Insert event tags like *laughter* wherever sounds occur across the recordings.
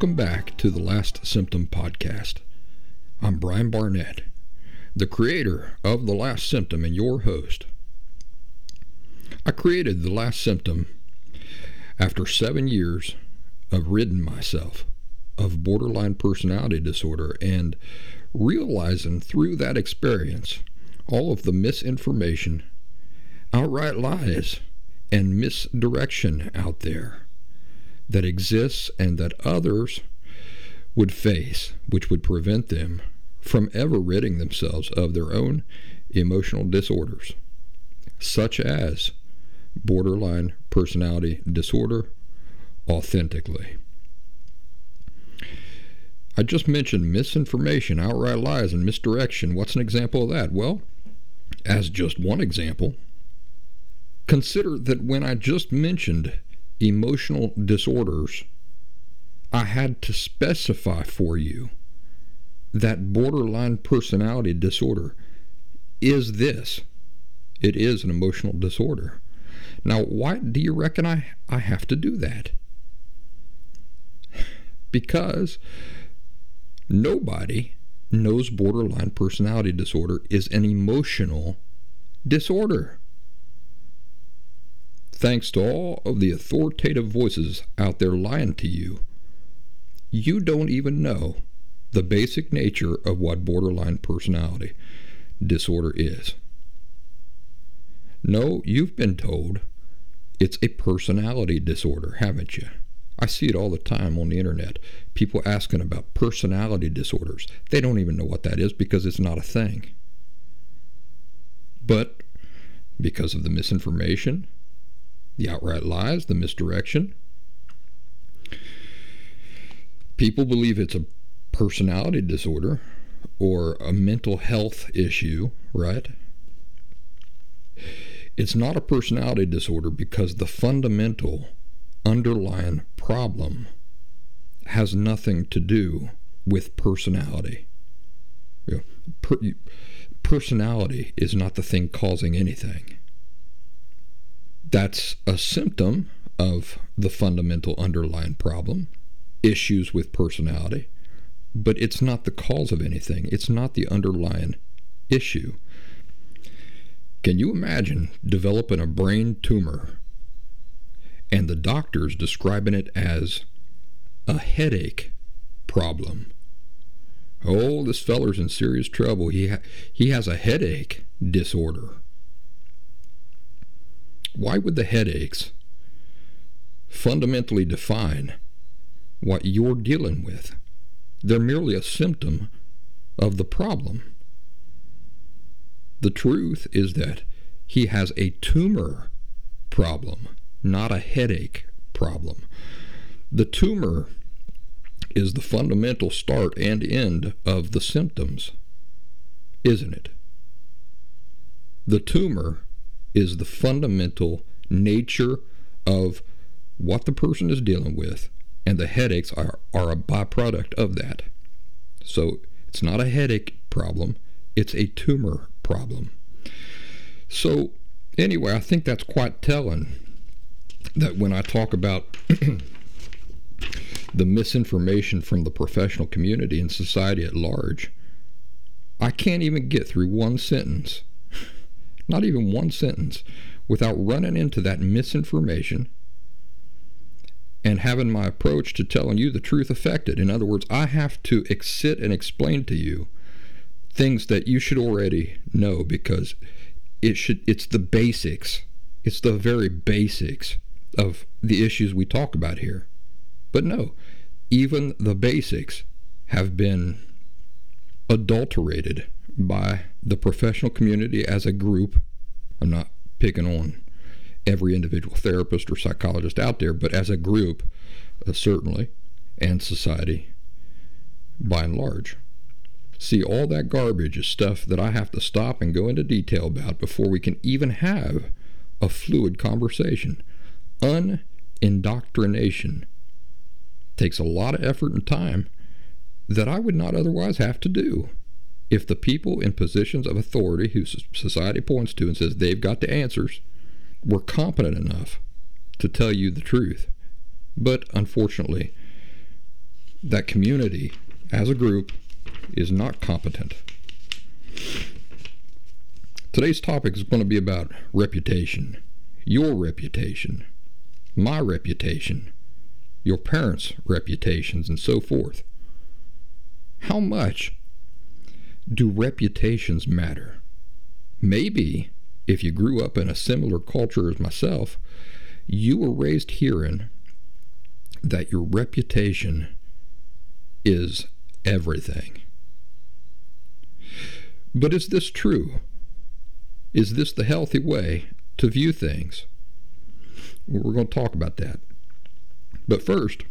Welcome back to the Last Symptom Podcast. I'm Brian Barnett, the creator of The Last Symptom and your host. I created The Last Symptom after seven years of ridding myself of borderline personality disorder and realizing through that experience all of the misinformation, outright lies, and misdirection out there that exists and that others would face, which would prevent them from ever ridding themselves of their own emotional disorders, such as borderline personality disorder, authentically. I just mentioned misinformation, outright lies, and misdirection. What's an example of that? Well, as just one example, Consider that when I just mentioned emotional disorders, I had to specify for you that borderline personality disorder is this. It is an emotional disorder. Now, why do you reckon I, I have to do that? Because nobody knows borderline personality disorder is an emotional disorder thanks to all of the authoritative voices out there lying to you, you don't even know the basic nature of what borderline personality disorder is. No, you've been told it's a personality disorder, haven't you? I see it all the time on the internet. People asking about personality disorders. They don't even know what that is because it's not a thing. But because of the misinformation, the outright lies, the misdirection. People believe it's a personality disorder or a mental health issue, right? It's not a personality disorder because the fundamental underlying problem has nothing to do with personality. You know, per, personality is not the thing causing anything. That's a symptom of the fundamental underlying problem, issues with personality, but it's not the cause of anything. It's not the underlying issue. Can you imagine developing a brain tumor and the doctors describing it as a headache problem? Oh, this feller's in serious trouble. He ha- he has a headache disorder. Why would the headaches fundamentally define what you're dealing with? They're merely a symptom of the problem. The truth is that he has a tumor problem, not a headache problem. The tumor is the fundamental start and end of the symptoms, isn't it? The tumor is the fundamental nature of what the person is dealing with, and the headaches are, are a byproduct of that. So it's not a headache problem, it's a tumor problem. So, anyway, I think that's quite telling that when I talk about *clears throat* the misinformation from the professional community and society at large, I can't even get through one sentence, not even one sentence, without running into that misinformation and having my approach to telling you the truth affected. In other words, I have to sit and explain to you things that you should already know because it should it's the basics. It's the very basics of the issues we talk about here. But no, even the basics have been adulterated by the professional community as a group. I'm not picking on every individual therapist or psychologist out there, but as a group, uh, certainly, and society by and large. See, all that garbage is stuff that I have to stop and go into detail about before we can even have a fluid conversation. Unindoctrination takes a lot of effort and time that I would not otherwise have to do. If the people in positions of authority who society points to and says they've got the answers were competent enough to tell you the truth. But unfortunately, that community as a group is not competent. Today's topic is going to be about reputation, your reputation, my reputation, your parents' reputations, and so forth. How much do reputations matter? Maybe if you grew up in a similar culture as myself, you were raised hearing that your reputation is everything. But is this true? Is this the healthy way to view things? We're going to talk about that. But first,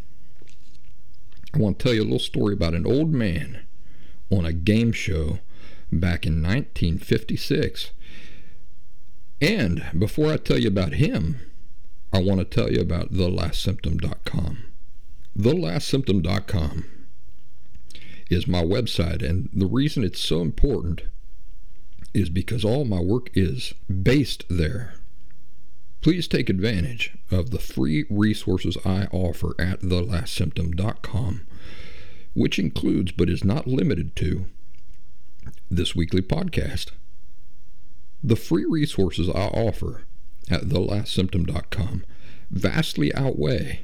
I want to tell you a little story about an old man on a game show back in 1956. And before I tell you about him, I want to tell you about thelastsymptom.com. Thelastsymptom.com is my website, and the reason it's so important is because all my work is based there. Please take advantage of the free resources I offer at thelastsymptom.com, which includes but is not limited to this weekly podcast. The free resources I offer at thelastsymptom.com vastly outweigh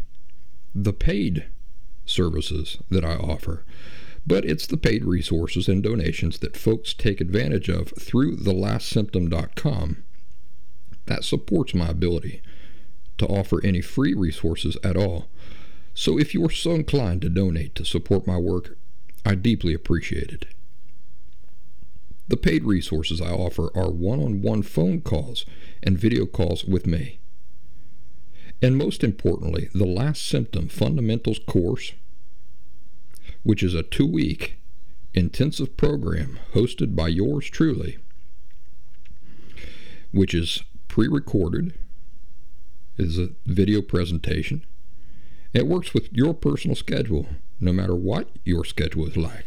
the paid services that I offer. But it's the paid resources and donations that folks take advantage of through thelastsymptom.com that supports my ability to offer any free resources at all. So if you are so inclined to donate to support my work, I deeply appreciate it. The paid resources I offer are one on one phone calls and video calls with me. And most importantly, the Last Symptom Fundamentals course, which is a two week intensive program hosted by yours truly, which is pre recorded, is a video presentation. It works with your personal schedule, no matter what your schedule is like.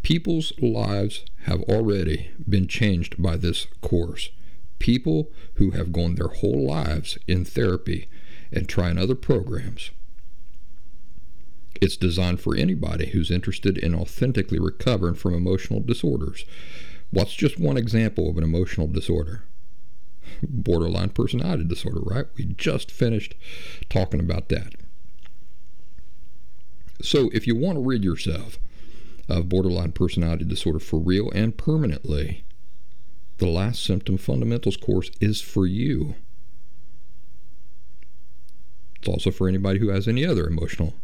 People's lives have already been changed by this course. People who have gone their whole lives in therapy and trying other programs. It's designed for anybody who's interested in authentically recovering from emotional disorders. What's just one example of an emotional disorder? borderline personality disorder, right? We just finished talking about that. So, if you want to rid yourself of borderline personality disorder for real and permanently, the Last Symptom Fundamentals course is for you. It's also for anybody who has any other emotional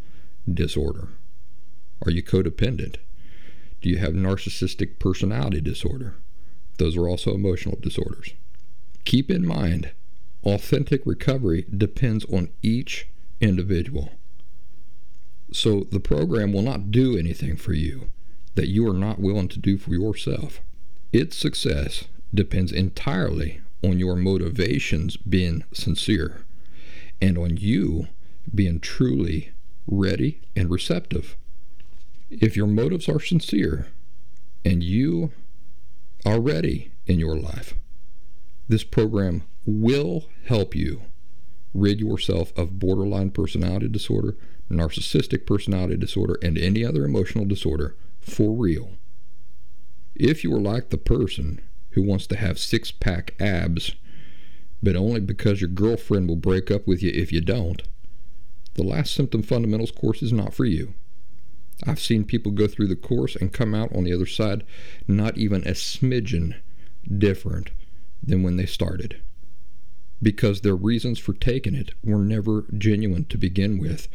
disorder. Are you codependent? Do you have narcissistic personality disorder? Those are also emotional disorders. Keep in mind, authentic recovery depends on each individual. So the program will not do anything for you that you are not willing to do for yourself. Its success depends entirely on your motivations being sincere and on you being truly ready and receptive. If your motives are sincere and you are ready in your life, This program will help you rid yourself of borderline personality disorder, narcissistic personality disorder, and any other emotional disorder for real. If you are like the person who wants to have six pack abs, but only because your girlfriend will break up with you if you don't, the Last Symptom Fundamentals course is not for you. I've seen people go through the course and come out on the other side not even a smidgen different than when they started because their reasons for taking it were never genuine to begin with.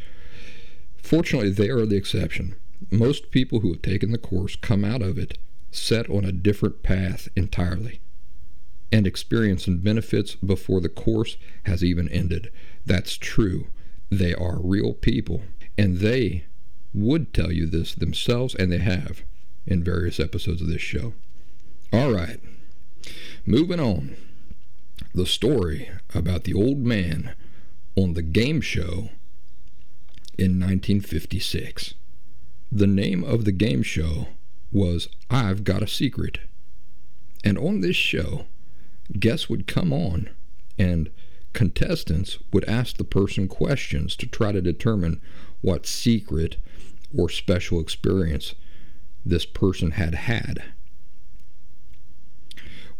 Fortunately, they are the exception. Most people who have taken the course come out of it set on a different path entirely and experiencing benefits before the course has even ended. That's true. They are real people, and they would tell you this themselves, and they have in various episodes of this show. All right, moving on the story about the old man on the game show in 1956. The name of the game show was I've Got a Secret. And on this show, guests would come on and contestants would ask the person questions to try to determine what secret or special experience this person had had.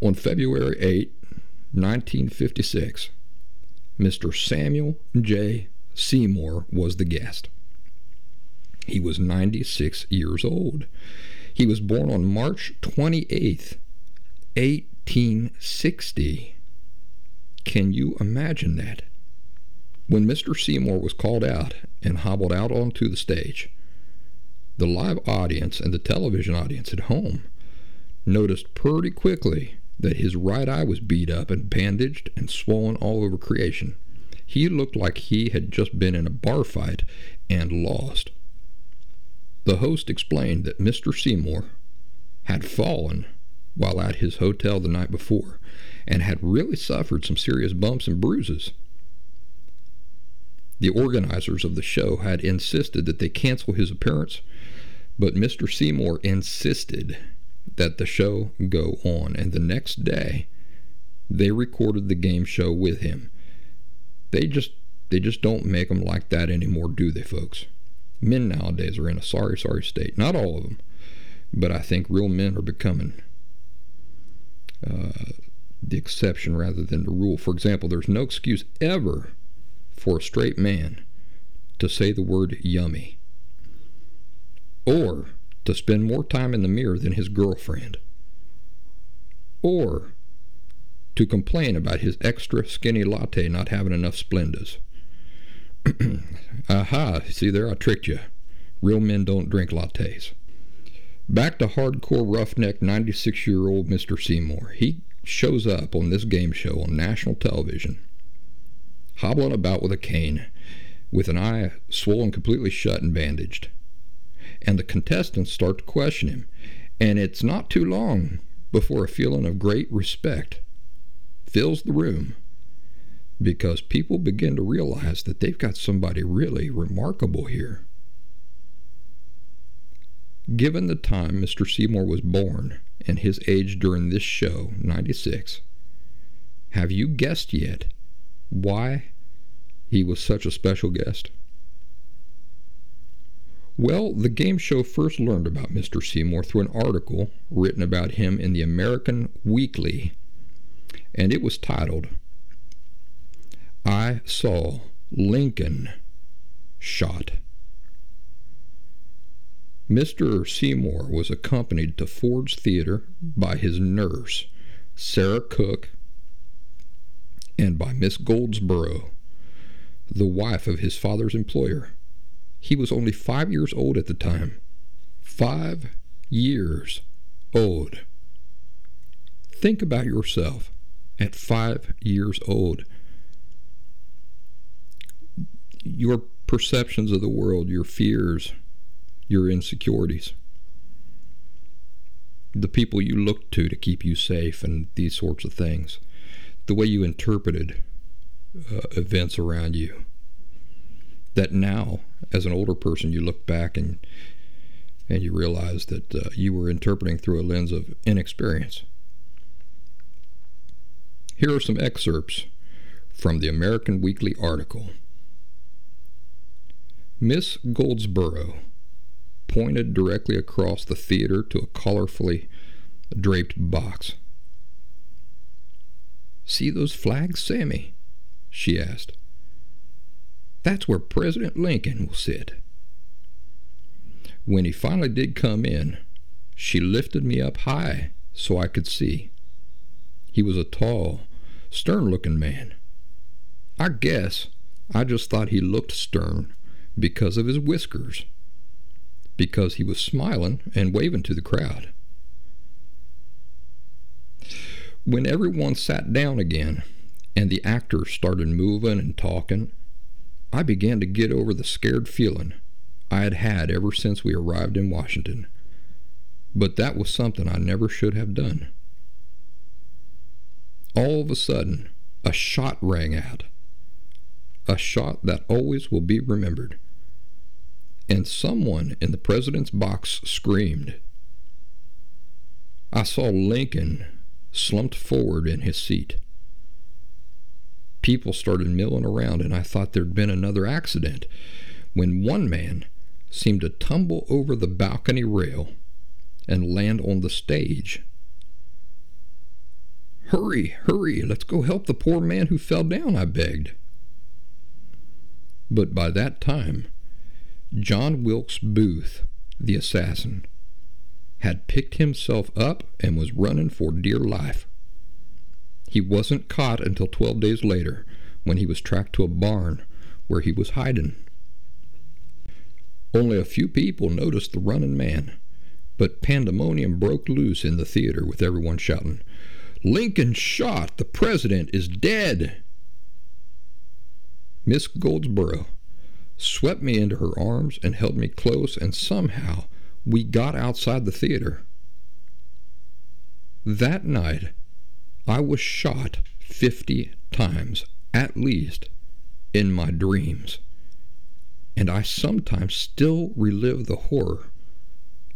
On February 8, 1956, Mr. Samuel J. Seymour was the guest. He was 96 years old. He was born on March 28, 1860. Can you imagine that? When Mr. Seymour was called out and hobbled out onto the stage, the live audience and the television audience at home noticed pretty quickly that his right eye was beat up and bandaged and swollen all over creation. He looked like he had just been in a bar fight and lost. The host explained that Mr. Seymour had fallen while at his hotel the night before and had really suffered some serious bumps and bruises. The organizers of the show had insisted that they cancel his appearance, but Mr. Seymour insisted that the show go on. And the next day, they recorded the game show with him. They just they just don't make them like that anymore, do they, folks? Men nowadays are in a sorry, sorry state. Not all of them, but I think real men are becoming uh, the exception rather than the rule. For example, there's no excuse ever for a straight man to say the word yummy or to spend more time in the mirror than his girlfriend, or to complain about his extra skinny latte not having enough Splendas. *clears throat* Aha, see there, I tricked you. Real men don't drink lattes. Back to hardcore roughneck 96 year old Mr. Seymour. He shows up on this game show on national television, hobbling about with a cane, with an eye swollen completely shut and bandaged and the contestants start to question him. And it's not too long before a feeling of great respect fills the room because people begin to realize that they've got somebody really remarkable here. Given the time Mr. Seymour was born and his age during this show, 96, have you guessed yet why he was such a special guest? Well, the game show first learned about Mr. Seymour through an article written about him in the American Weekly, and it was titled, I Saw Lincoln Shot. Mr. Seymour was accompanied to Ford's Theater by his nurse, Sarah Cook, and by Miss Goldsborough, the wife of his father's employer. He was only five years old at the time. Five years old. Think about yourself at five years old. Your perceptions of the world, your fears, your insecurities, the people you looked to to keep you safe, and these sorts of things, the way you interpreted uh, events around you that now, as an older person, you look back and and you realize that uh, you were interpreting through a lens of inexperience. Here are some excerpts from the American Weekly article. Miss Goldsborough pointed directly across the theater to a colorfully draped box. See those flags, Sammy? she asked. That's where President Lincoln will sit. When he finally did come in, she lifted me up high so I could see. He was a tall, stern looking man. I guess I just thought he looked stern because of his whiskers, because he was smiling and waving to the crowd. When everyone sat down again and the actors started moving and talking, I began to get over the scared feeling I had had ever since we arrived in Washington. But that was something I never should have done. All of a sudden, a shot rang out. A shot that always will be remembered. And someone in the president's box screamed. I saw Lincoln slumped forward in his seat. People started milling around, and I thought there'd been another accident when one man seemed to tumble over the balcony rail and land on the stage. Hurry, hurry, let's go help the poor man who fell down, I begged. But by that time, John Wilkes Booth, the assassin, had picked himself up and was running for dear life. He wasn't caught until 12 days later when he was tracked to a barn where he was hiding. Only a few people noticed the running man, but pandemonium broke loose in the theater with everyone shouting, Lincoln shot! The president is dead! Miss Goldsborough swept me into her arms and held me close, and somehow we got outside the theater. That night, I was shot 50 times, at least, in my dreams. And I sometimes still relive the horror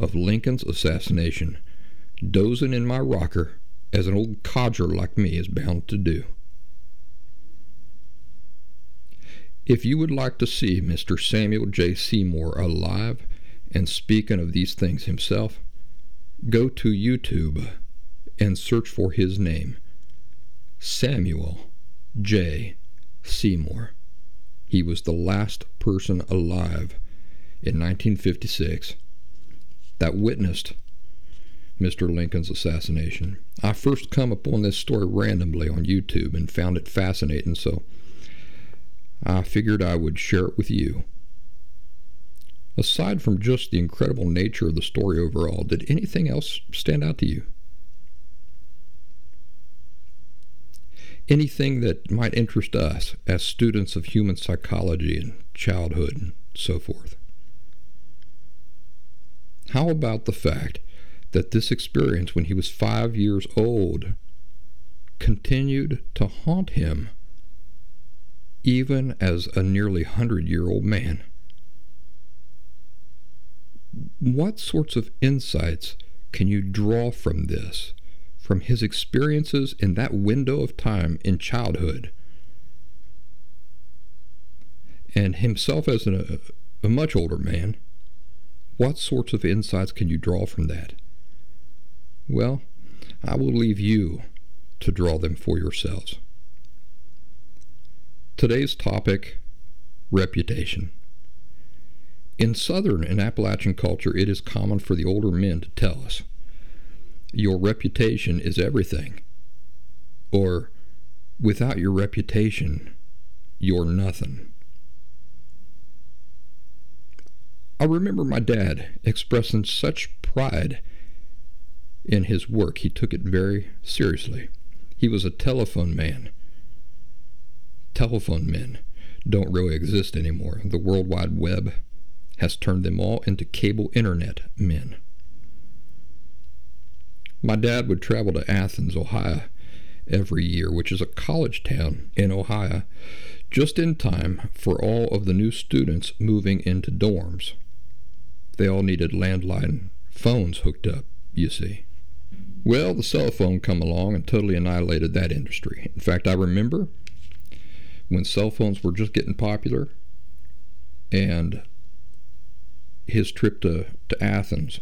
of Lincoln's assassination, dozing in my rocker as an old codger like me is bound to do. If you would like to see Mr. Samuel J. Seymour alive and speaking of these things himself, go to YouTube and search for his name Samuel J. Seymour. He was the last person alive in 1956 that witnessed Mr. Lincoln's assassination. I first come upon this story randomly on YouTube and found it fascinating, so I figured I would share it with you. Aside from just the incredible nature of the story overall, did anything else stand out to you? Anything that might interest us as students of human psychology and childhood and so forth? How about the fact that this experience when he was five years old continued to haunt him even as a nearly hundred year old man? what sorts of insights can you draw from this, from his experiences in that window of time in childhood? And himself as a, a much older man, what sorts of insights can you draw from that? Well, I will leave you to draw them for yourselves. Today's topic reputation. In Southern and Appalachian culture, it is common for the older men to tell us, Your reputation is everything. Or, Without your reputation, you're nothing. I remember my dad expressing such pride in his work, he took it very seriously. He was a telephone man. Telephone men don't really exist anymore. The World Wide Web has turned them all into cable internet men. My dad would travel to Athens, Ohio every year, which is a college town in Ohio, just in time for all of the new students moving into dorms. They all needed landline phones hooked up, you see. Well, the cell phone come along and totally annihilated that industry. In fact, I remember when cell phones were just getting popular and his trip to, to Athens,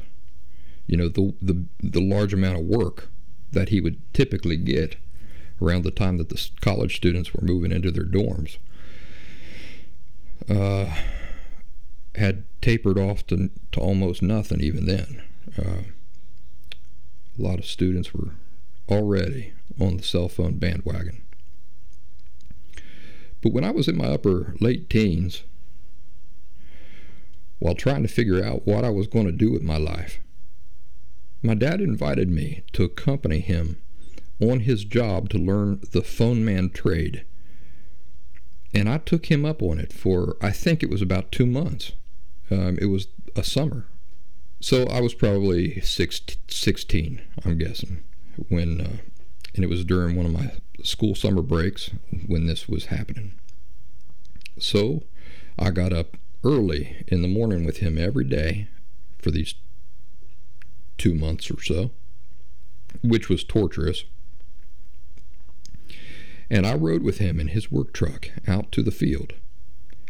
you know, the, the, the large amount of work that he would typically get around the time that the college students were moving into their dorms uh, had tapered off to, to almost nothing even then. Uh, a lot of students were already on the cell phone bandwagon. But when I was in my upper late teens, while trying to figure out what I was going to do with my life, my dad invited me to accompany him on his job to learn the phone man trade. And I took him up on it for, I think it was about two months. Um, it was a summer. So I was probably six, 16, I'm guessing, when, uh, and it was during one of my school summer breaks when this was happening. So I got up early in the morning with him every day for these two months or so, which was torturous. And I rode with him in his work truck out to the field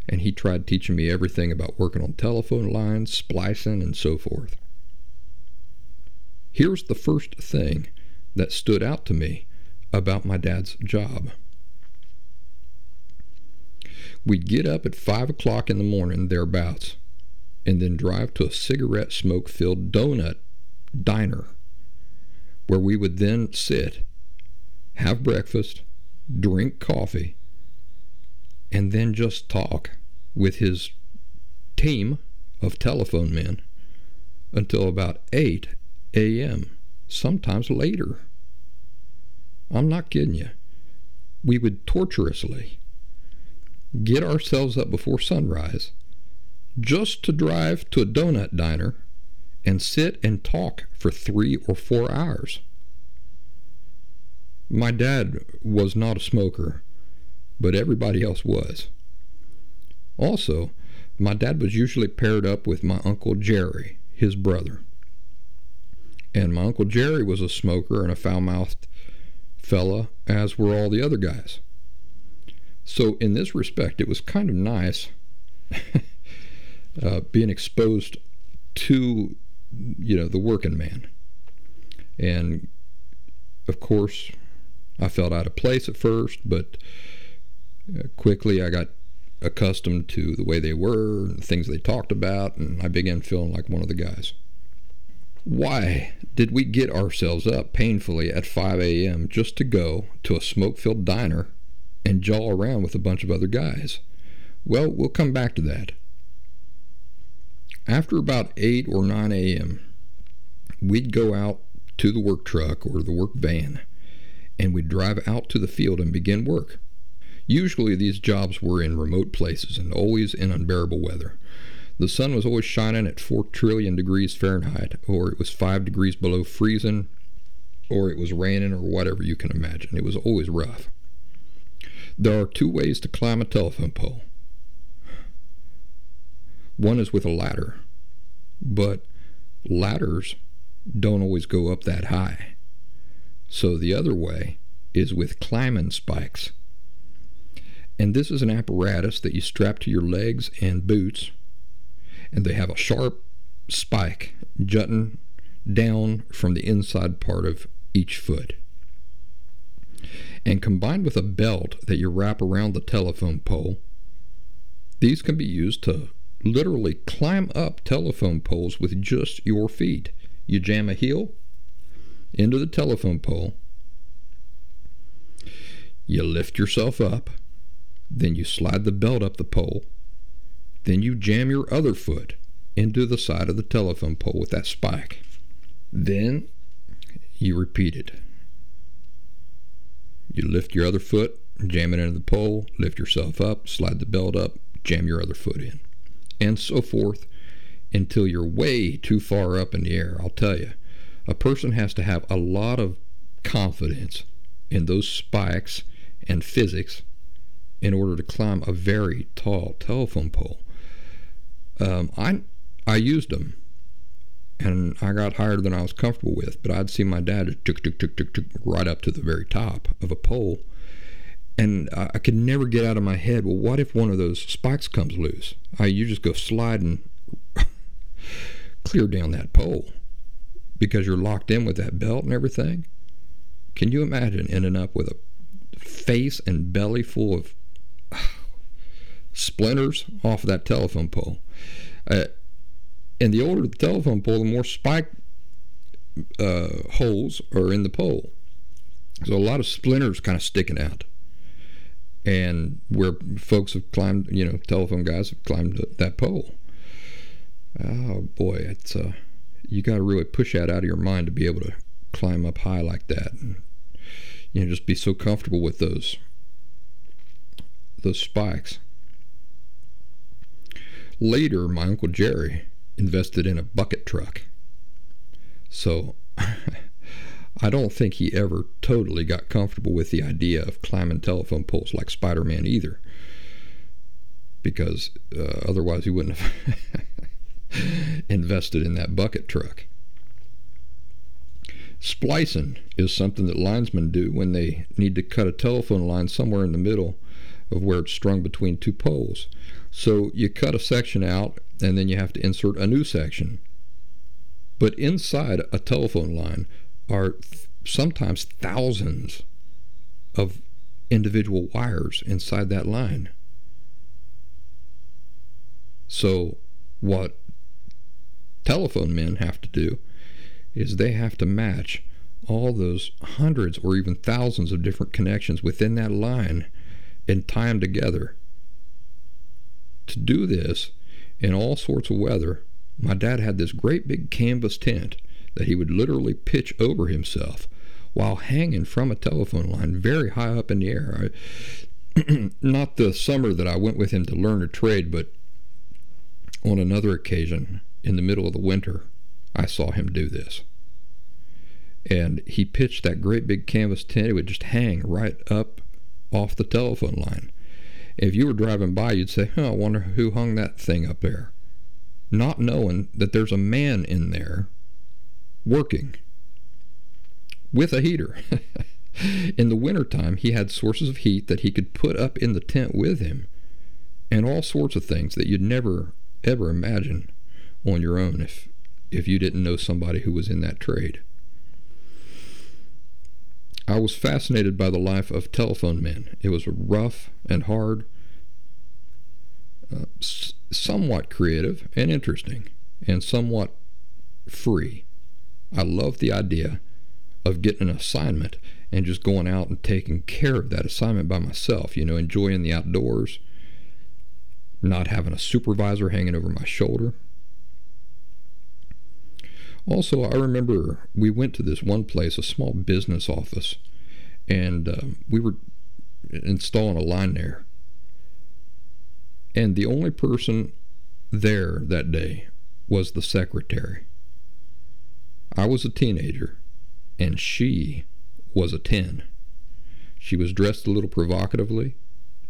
and he tried teaching me everything about working on telephone lines, splicing, and so forth. Here's the first thing that stood out to me about my dad's job. We'd get up at 5 o'clock in the morning, thereabouts, and then drive to a cigarette smoke filled donut diner where we would then sit, have breakfast, drink coffee, and then just talk with his team of telephone men until about 8 a.m., sometimes later. I'm not kidding you. We would torturously get ourselves up before sunrise just to drive to a donut diner and sit and talk for three or four hours. My dad was not a smoker, but everybody else was. Also, my dad was usually paired up with my Uncle Jerry, his brother. And my Uncle Jerry was a smoker and a foul mouthed fella, as were all the other guys. So, in this respect, it was kind of nice *laughs* uh, being exposed to, you know, the working man. And of course, I felt out of place at first, but quickly I got accustomed to the way they were, the things they talked about, and I began feeling like one of the guys. Why did we get ourselves up painfully at 5 a.m. just to go to a smoke filled diner and jaw around with a bunch of other guys? Well, we'll come back to that. After about 8 or 9 a.m., we'd go out to the work truck or the work van and we'd drive out to the field and begin work. Usually these jobs were in remote places and always in unbearable weather. The sun was always shining at 4 trillion degrees Fahrenheit, or it was 5 degrees below freezing, or it was raining, or whatever you can imagine. It was always rough. There are two ways to climb a telephone pole. One is with a ladder, but ladders don't always go up that high. So the other way is with climbing spikes. And this is an apparatus that you strap to your legs and boots, and they have a sharp spike jutting down from the inside part of each foot. And combined with a belt that you wrap around the telephone pole, these can be used to literally climb up telephone poles with just your feet. You jam a heel into the telephone pole, you lift yourself up, then you slide the belt up the pole. Then you jam your other foot into the side of the telephone pole with that spike. Then you repeat it. You lift your other foot, jam it into the pole, lift yourself up, slide the belt up, jam your other foot in, and so forth until you're way too far up in the air. I'll tell you, a person has to have a lot of confidence in those spikes and physics in order to climb a very tall telephone pole. Um, I I used them and I got higher than I was comfortable with. But I'd see my dad tuk tuk tuk tuk right up to the very top of a pole, and I, I could never get out of my head. Well, what if one of those spikes comes loose? I you just go sliding *laughs* clear down that pole because you're locked in with that belt and everything. Can you imagine ending up with a face and belly full of splinters off of that telephone pole? Uh, and the older the telephone pole, the more spike uh, holes are in the pole. So a lot of splinters kind of sticking out. And where folks have climbed, you know, telephone guys have climbed that pole. Oh boy, it's uh, you got to really push that out of your mind to be able to climb up high like that, and you know, just be so comfortable with those those spikes. Later, my uncle Jerry invested in a bucket truck. So *laughs* I don't think he ever totally got comfortable with the idea of climbing telephone poles like Spider Man either. Because uh, otherwise he wouldn't have *laughs* invested in that bucket truck. Splicing is something that linesmen do when they need to cut a telephone line somewhere in the middle of where it's strung between two poles. So you cut a section out and then you have to insert a new section. But inside a telephone line are th- sometimes thousands of individual wires inside that line. So, what telephone men have to do is they have to match all those hundreds or even thousands of different connections within that line and tie them together. To do this, in all sorts of weather, my dad had this great big canvas tent that he would literally pitch over himself while hanging from a telephone line very high up in the air. I, *clears throat* not the summer that I went with him to learn a trade, but on another occasion in the middle of the winter, I saw him do this. And he pitched that great big canvas tent. It would just hang right up off the telephone line. If you were driving by, you'd say, huh, I wonder who hung that thing up there. Not knowing that there's a man in there working with a heater. *laughs* in the wintertime, he had sources of heat that he could put up in the tent with him and all sorts of things that you'd never, ever imagine on your own if, if you didn't know somebody who was in that trade. I was fascinated by the life of telephone men. It was rough and hard, uh, s- somewhat creative and interesting, and somewhat free. I loved the idea of getting an assignment and just going out and taking care of that assignment by myself, you know, enjoying the outdoors, not having a supervisor hanging over my shoulder. Also, I remember we went to this one place, a small business office, and uh, we were installing a line there. And the only person there that day was the secretary. I was a teenager, and she was a 10. She was dressed a little provocatively.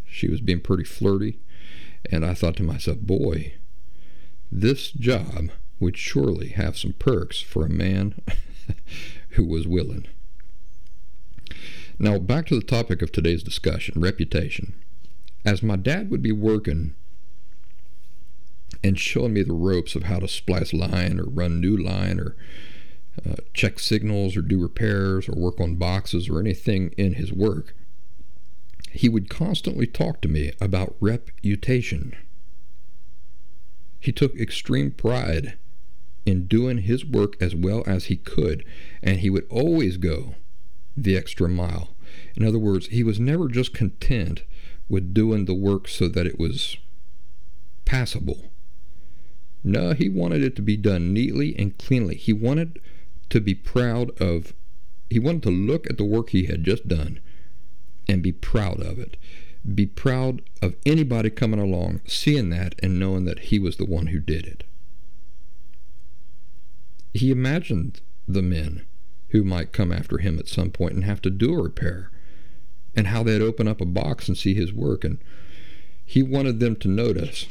She was being pretty flirty. And I thought to myself, boy, this job would surely have some perks for a man *laughs* who was willing. Now, back to the topic of today's discussion reputation. As my dad would be working and showing me the ropes of how to splice line or run new line or uh, check signals or do repairs or work on boxes or anything in his work, he would constantly talk to me about reputation. He took extreme pride in doing his work as well as he could, and he would always go the extra mile. In other words, he was never just content with doing the work so that it was passable. No, he wanted it to be done neatly and cleanly. He wanted to be proud of, he wanted to look at the work he had just done and be proud of it. Be proud of anybody coming along, seeing that and knowing that he was the one who did it. He imagined the men who might come after him at some point and have to do a repair, and how they'd open up a box and see his work. And he wanted them to notice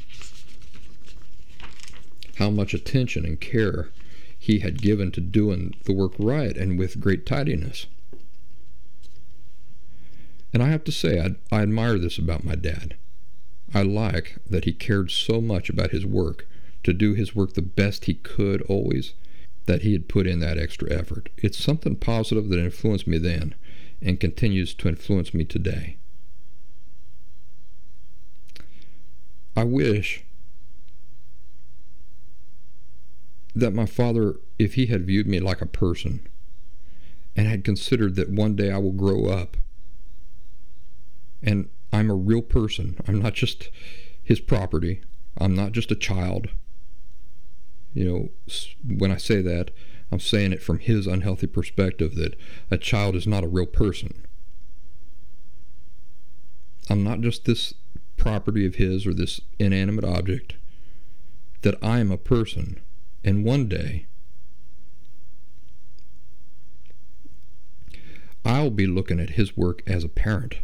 how much attention and care he had given to doing the work right and with great tidiness. And I have to say, I, I admire this about my dad. I like that he cared so much about his work, to do his work the best he could always, that he had put in that extra effort. It's something positive that influenced me then and continues to influence me today. I wish that my father, if he had viewed me like a person and had considered that one day I will grow up and I'm a real person, I'm not just his property, I'm not just a child. You know, when I say that, I'm saying it from his unhealthy perspective that a child is not a real person. I'm not just this property of his or this inanimate object, that I am a person. And one day, I'll be looking at his work as a parent,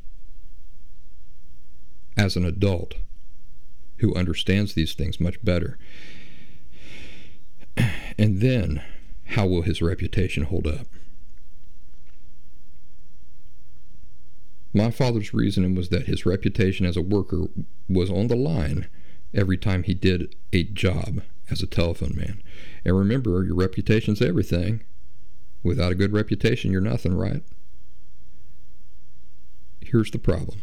as an adult who understands these things much better. And then, how will his reputation hold up? My father's reasoning was that his reputation as a worker was on the line every time he did a job as a telephone man. And remember, your reputation's everything. Without a good reputation, you're nothing, right? Here's the problem.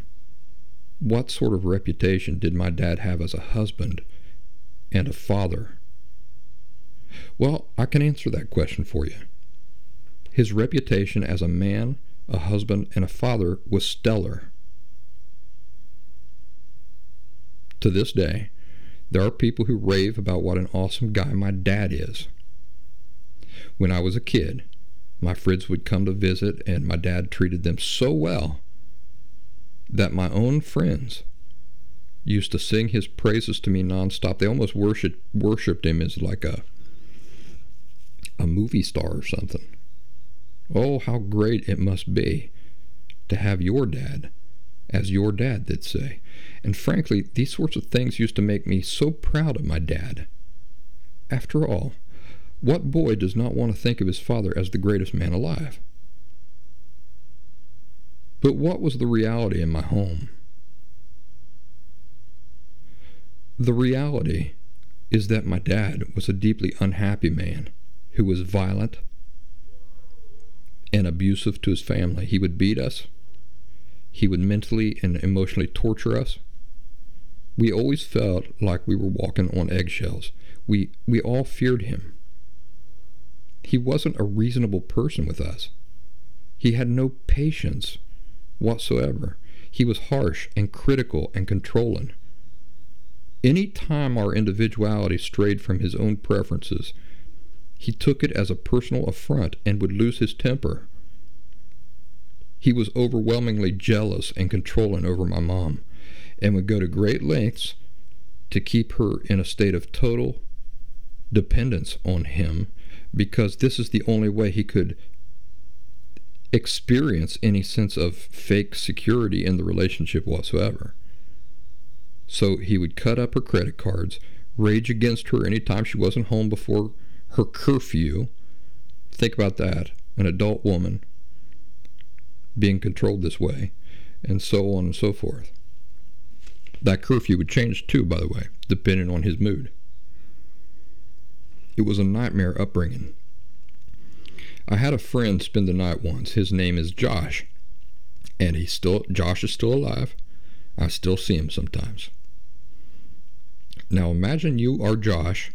What sort of reputation did my dad have as a husband and a father? Well, I can answer that question for you. His reputation as a man a husband, and a father was stellar. To this day, there are people who rave about what an awesome guy my dad is. When I was a kid, my friends would come to visit, and my dad treated them so well that my own friends used to sing his praises to me nonstop. They almost worshiped worshipped him as like a a movie star or something. Oh, how great it must be to have your dad as your dad, they'd say. And frankly, these sorts of things used to make me so proud of my dad. After all, what boy does not want to think of his father as the greatest man alive? But what was the reality in my home? The reality is that my dad was a deeply unhappy man who was violent and abusive to his family. He would beat us, he would mentally and emotionally torture us. We always felt like we were walking on eggshells. We, we all feared him. He wasn't a reasonable person with us. He had no patience whatsoever. He was harsh and critical and controlling. Any time our individuality strayed from his own preferences, he took it as a personal affront and would lose his temper. He was overwhelmingly jealous and controlling over my mom and would go to great lengths to keep her in a state of total dependence on him because this is the only way he could experience any sense of fake security in the relationship whatsoever. So he would cut up her credit cards, rage against her anytime she wasn't home before her curfew. Think about that. An adult woman being controlled this way, and so on and so forth. That curfew would change too, by the way, depending on his mood. It was a nightmare upbringing. I had a friend spend the night once. His name is Josh, and he's still Josh is still alive. I still see him sometimes. Now imagine you are Josh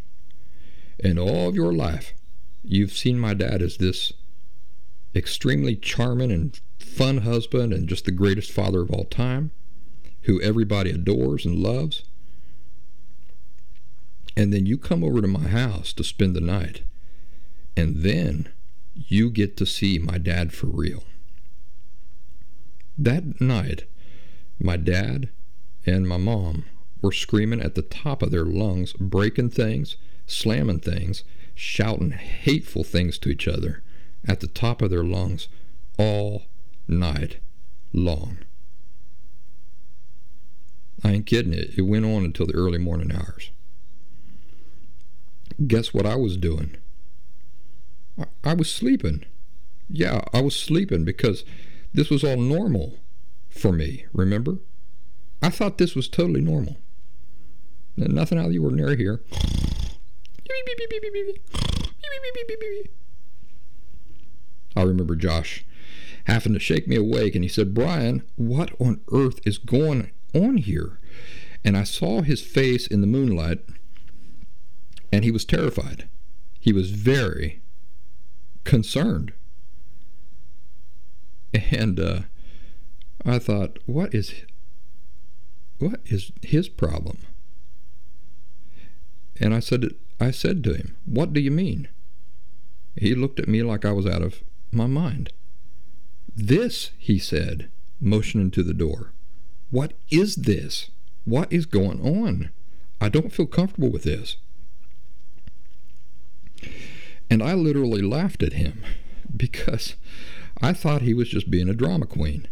in all of your life, you've seen my dad as this extremely charming and fun husband and just the greatest father of all time, who everybody adores and loves. And then you come over to my house to spend the night, and then you get to see my dad for real. That night, my dad and my mom were screaming at the top of their lungs, breaking things, slamming things, shouting hateful things to each other at the top of their lungs all night long. I ain't kidding it. It went on until the early morning hours. Guess what I was doing? I, was sleeping. Yeah, I was sleeping because this was all normal for me, remember? I thought this was totally normal. Nothing out of the ordinary here. I remember Josh having to shake me awake, and he said, Brian, what on earth is going on here? And I saw his face in the moonlight, and he was terrified. He was very concerned. And uh, I thought, what is what is his problem? And I said I said to him, What do you mean? He looked at me like I was out of my mind. This, he said, motioning to the door. What is this? What is going on? I don't feel comfortable with this. And I literally laughed at him *laughs* because I thought he was just being a drama queen.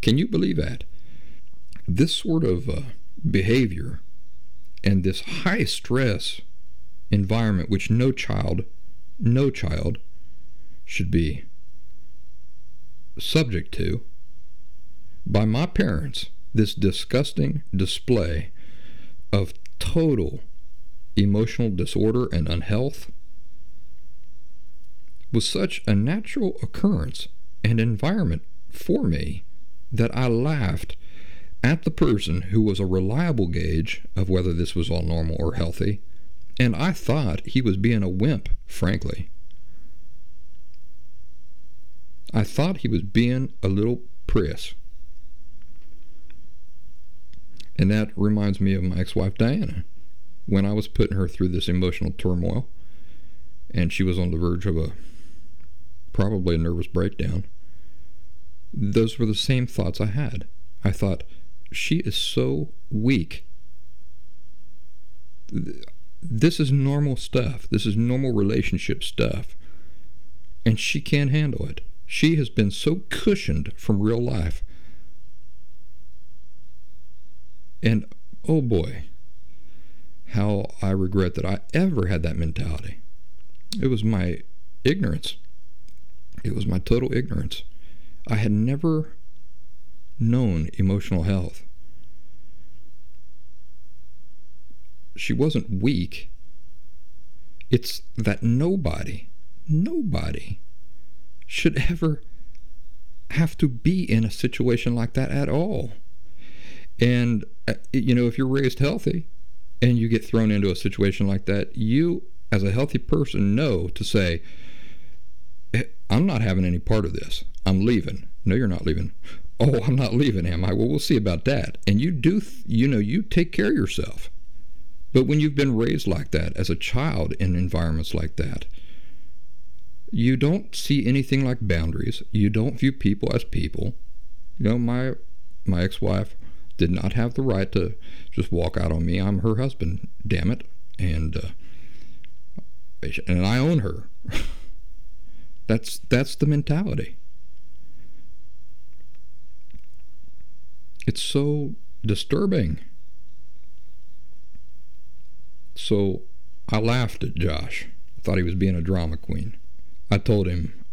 Can you believe that? This sort of uh, behavior and this high stress environment, which no child, no child should be subject to, by my parents, this disgusting display of total emotional disorder and unhealth was such a natural occurrence and environment for me that I laughed at the person who was a reliable gauge of whether this was all normal or healthy, and I thought he was being a wimp, frankly. I thought he was being a little priss. And that reminds me of my ex wife Diana. When I was putting her through this emotional turmoil, and she was on the verge of a probably a nervous breakdown, those were the same thoughts I had. I thought, she is so weak. This is normal stuff. This is normal relationship stuff. And she can't handle it. She has been so cushioned from real life. And oh boy, how I regret that I ever had that mentality. It was my ignorance. It was my total ignorance. I had never known emotional health. She wasn't weak. It's that nobody, nobody should ever have to be in a situation like that at all. And, uh, you know, if you're raised healthy and you get thrown into a situation like that, you, as a healthy person, know to say, I'm not having any part of this. I'm leaving. No, you're not leaving oh, I'm not leaving, am I? Well, we'll see about that. And you do, you know, you take care of yourself. But when you've been raised like that as a child in environments like that, you don't see anything like boundaries. You don't view people as people. You know, my my ex-wife did not have the right to just walk out on me. I'm her husband, damn it, and uh, and I own her. *laughs* that's that's the mentality. It's so disturbing. So I laughed at Josh. I thought he was being a drama queen. I told him,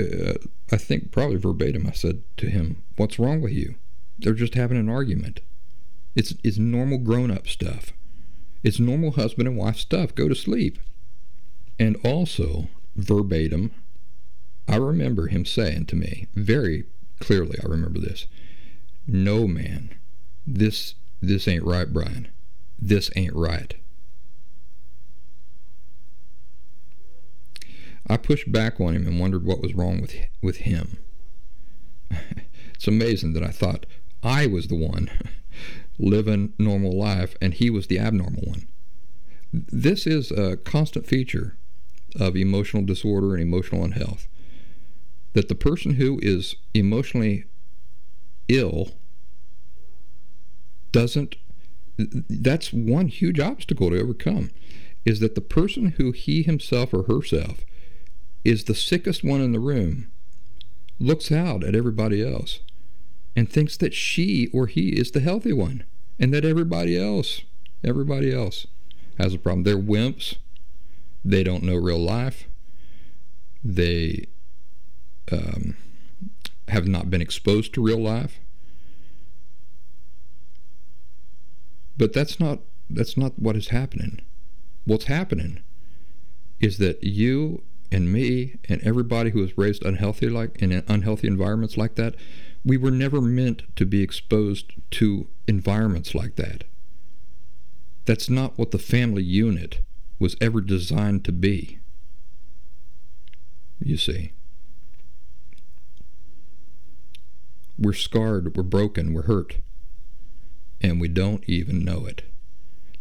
uh, I think probably verbatim, I said to him, What's wrong with you? They're just having an argument. It's, it's normal grown up stuff. It's normal husband and wife stuff. Go to sleep. And also, verbatim, I remember him saying to me, very clearly, I remember this no man. This this ain't right brian. This ain't right. I pushed back on him and wondered what was wrong with with him. *laughs* It's amazing that i thought i was the one *laughs* living normal life and he was the abnormal one. This is a constant feature of emotional disorder and emotional unhealth that the person who is emotionally ill doesn't that's one huge obstacle to overcome is that the person who he himself or herself is the sickest one in the room looks out at everybody else and thinks that she or he is the healthy one and that everybody else everybody else has a problem they're wimps They don't know real life. They um, have not been exposed to real life. But that's not that's not what is happening. What's happening is that you and me and everybody who was raised unhealthy like in unhealthy environments like that, we were never meant to be exposed to environments like that. That's not what the family unit was ever designed to be. You see. We're scarred, we're broken, we're hurt, and we don't even know it.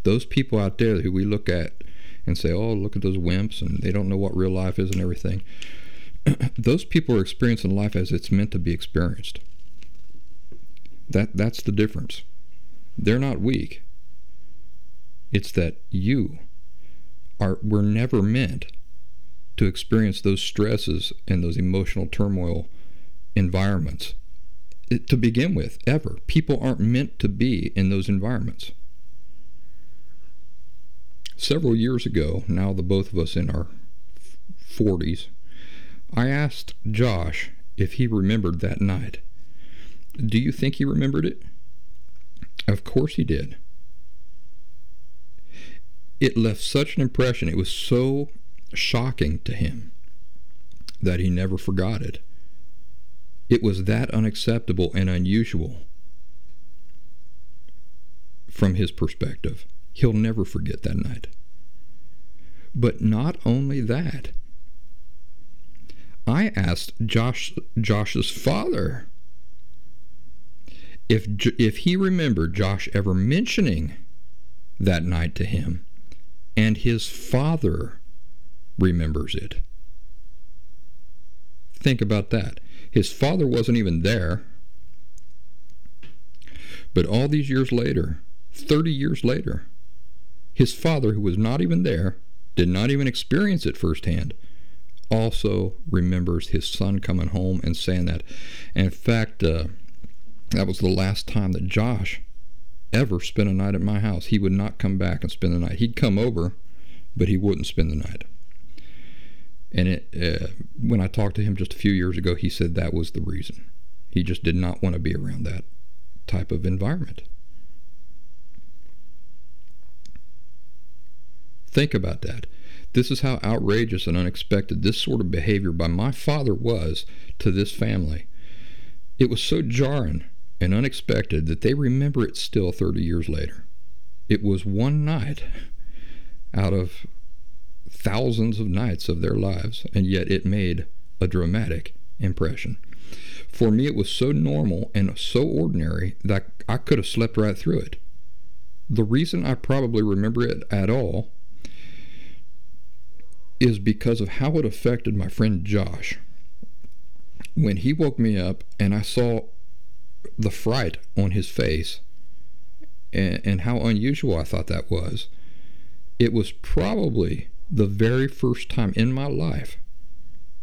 Those people out there who we look at and say, oh, look at those wimps, and they don't know what real life is and everything. *clears throat* those people are experiencing life as it's meant to be experienced. That, that's the difference. They're not weak. It's that you are, were never meant to experience those stresses and those emotional turmoil environments to begin with, ever. People aren't meant to be in those environments. Several years ago, now the both of us in our 40s, I asked Josh if he remembered that night. Do you think he remembered it? Of course he did. It left such an impression. It was so shocking to him that he never forgot it. It was that unacceptable and unusual from his perspective. He'll never forget that night. But not only that, I asked Josh Josh's father if if he remembered Josh ever mentioning that night to him, and his father remembers it. Think about that. His father wasn't even there. But all these years later, 30 years later, his father, who was not even there, did not even experience it firsthand, also remembers his son coming home and saying that. And in fact, uh, that was the last time that Josh ever spent a night at my house. He would not come back and spend the night. He'd come over, but he wouldn't spend the night. And it, uh, when I talked to him just a few years ago, he said that was the reason. He just did not want to be around that type of environment. Think about that. This is how outrageous and unexpected this sort of behavior by my father was to this family. It was so jarring and unexpected that they remember it still 30 years later. It was one night out of thousands of nights of their lives, and yet it made a dramatic impression. For me, it was so normal and so ordinary that I could have slept right through it. The reason I probably remember it at all is because of how it affected my friend Josh. When he woke me up and I saw the fright on his face and, and how unusual I thought that was, it was probably the very first time in my life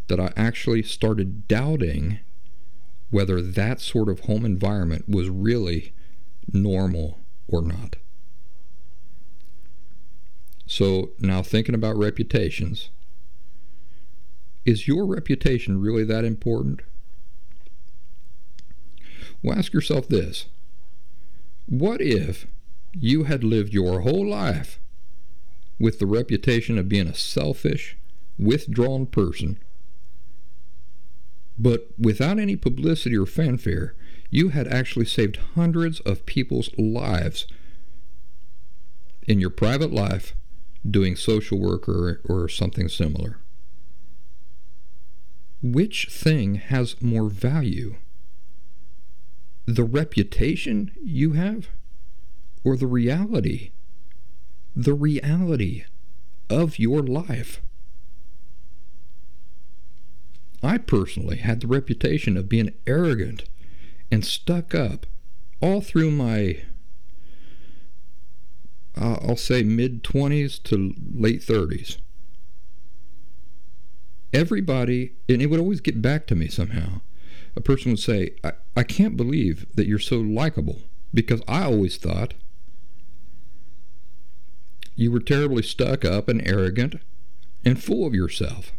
that I actually started doubting whether that sort of home environment was really normal or not. So now thinking about reputations, is your reputation really that important? Well, ask yourself this What if you had lived your whole life with the reputation of being a selfish, withdrawn person, but without any publicity or fanfare, you had actually saved hundreds of people's lives in your private life doing social work or, or something similar. Which thing has more value? The reputation you have or the reality the reality of your life. I personally had the reputation of being arrogant and stuck up all through my, uh, I'll say, mid 20s to late 30s. Everybody, and it would always get back to me somehow. A person would say, I, I can't believe that you're so likable because I always thought you were terribly stuck up and arrogant. and full of yourself.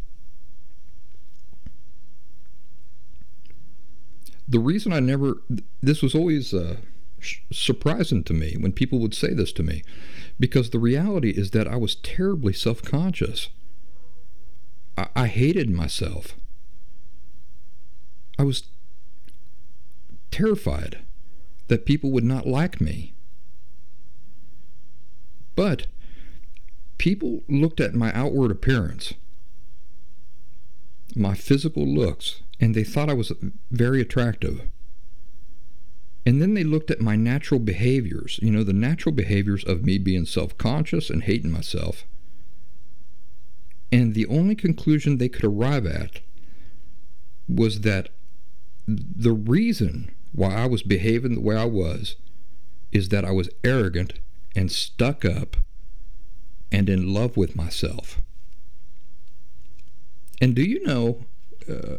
The reason I never, this was always uh, surprising to me when people would say this to me, because the reality is that I was terribly self conscious. I, I hated myself. I was terrified that people would not like me. But people looked at my outward appearance, my physical looks, and they thought I was very attractive. And then they looked at my natural behaviors, you know, the natural behaviors of me being self conscious and hating myself. And the only conclusion they could arrive at was that the reason why I was behaving the way I was is that I was arrogant and stuck up and in love with myself. And do you know uh,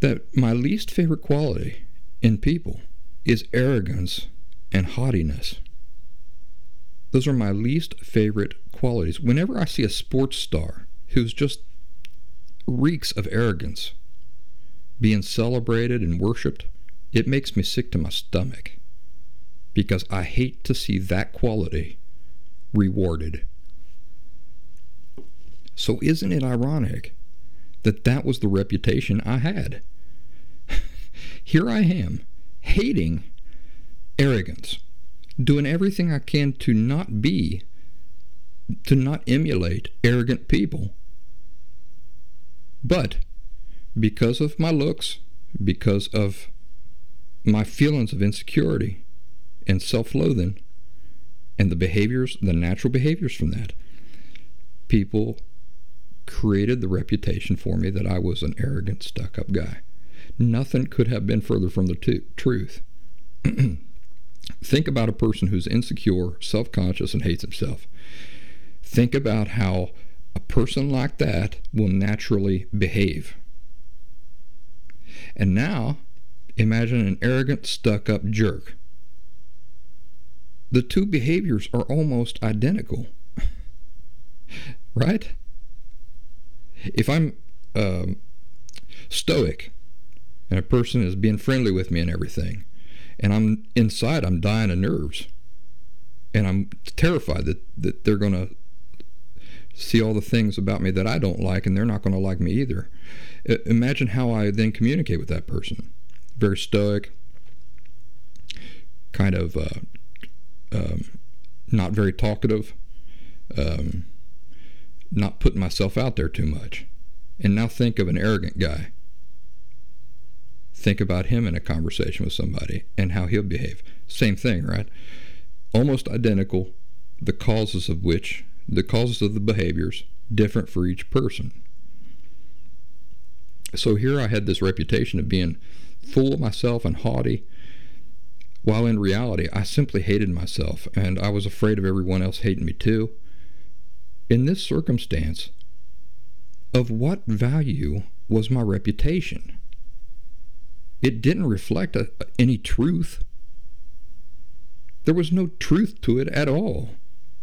that my least favorite quality in people is arrogance and haughtiness? Those are my least favorite qualities. Whenever I see a sports star who's just reeks of arrogance being celebrated and worshiped, it makes me sick to my stomach because I hate to see that quality rewarded. So, isn't it ironic that that was the reputation I had? *laughs* Here I am, hating arrogance, doing everything I can to not be, to not emulate arrogant people. But because of my looks, because of my feelings of insecurity and self loathing, and the behaviors, the natural behaviors from that, people created the reputation for me that I was an arrogant, stuck up guy. Nothing could have been further from the t- truth. *clears throat* Think about a person who's insecure, self conscious, and hates himself. Think about how a person like that will naturally behave. And now, imagine an arrogant, stuck up jerk. The two behaviors are almost identical. right? If I'm um, stoic and a person is being friendly with me and everything, and I'm inside, I'm dying of nerves, and I'm terrified that, that they're going to see all the things about me that I don't like, and they're not going to like me either. Imagine how I then communicate with that person. Very stoic, kind of uh, um, not very talkative, um, not putting myself out there too much. And now think of an arrogant guy. Think about him in a conversation with somebody and how he'll behave. Same thing, right? Almost identical, the causes of which, the causes of the behaviors, different for each person. So here I had this reputation of being full of myself and haughty, while in reality I simply hated myself and I was afraid of everyone else hating me too. In this circumstance, of what value was my reputation? It didn't reflect a, any truth. There was no truth to it at all.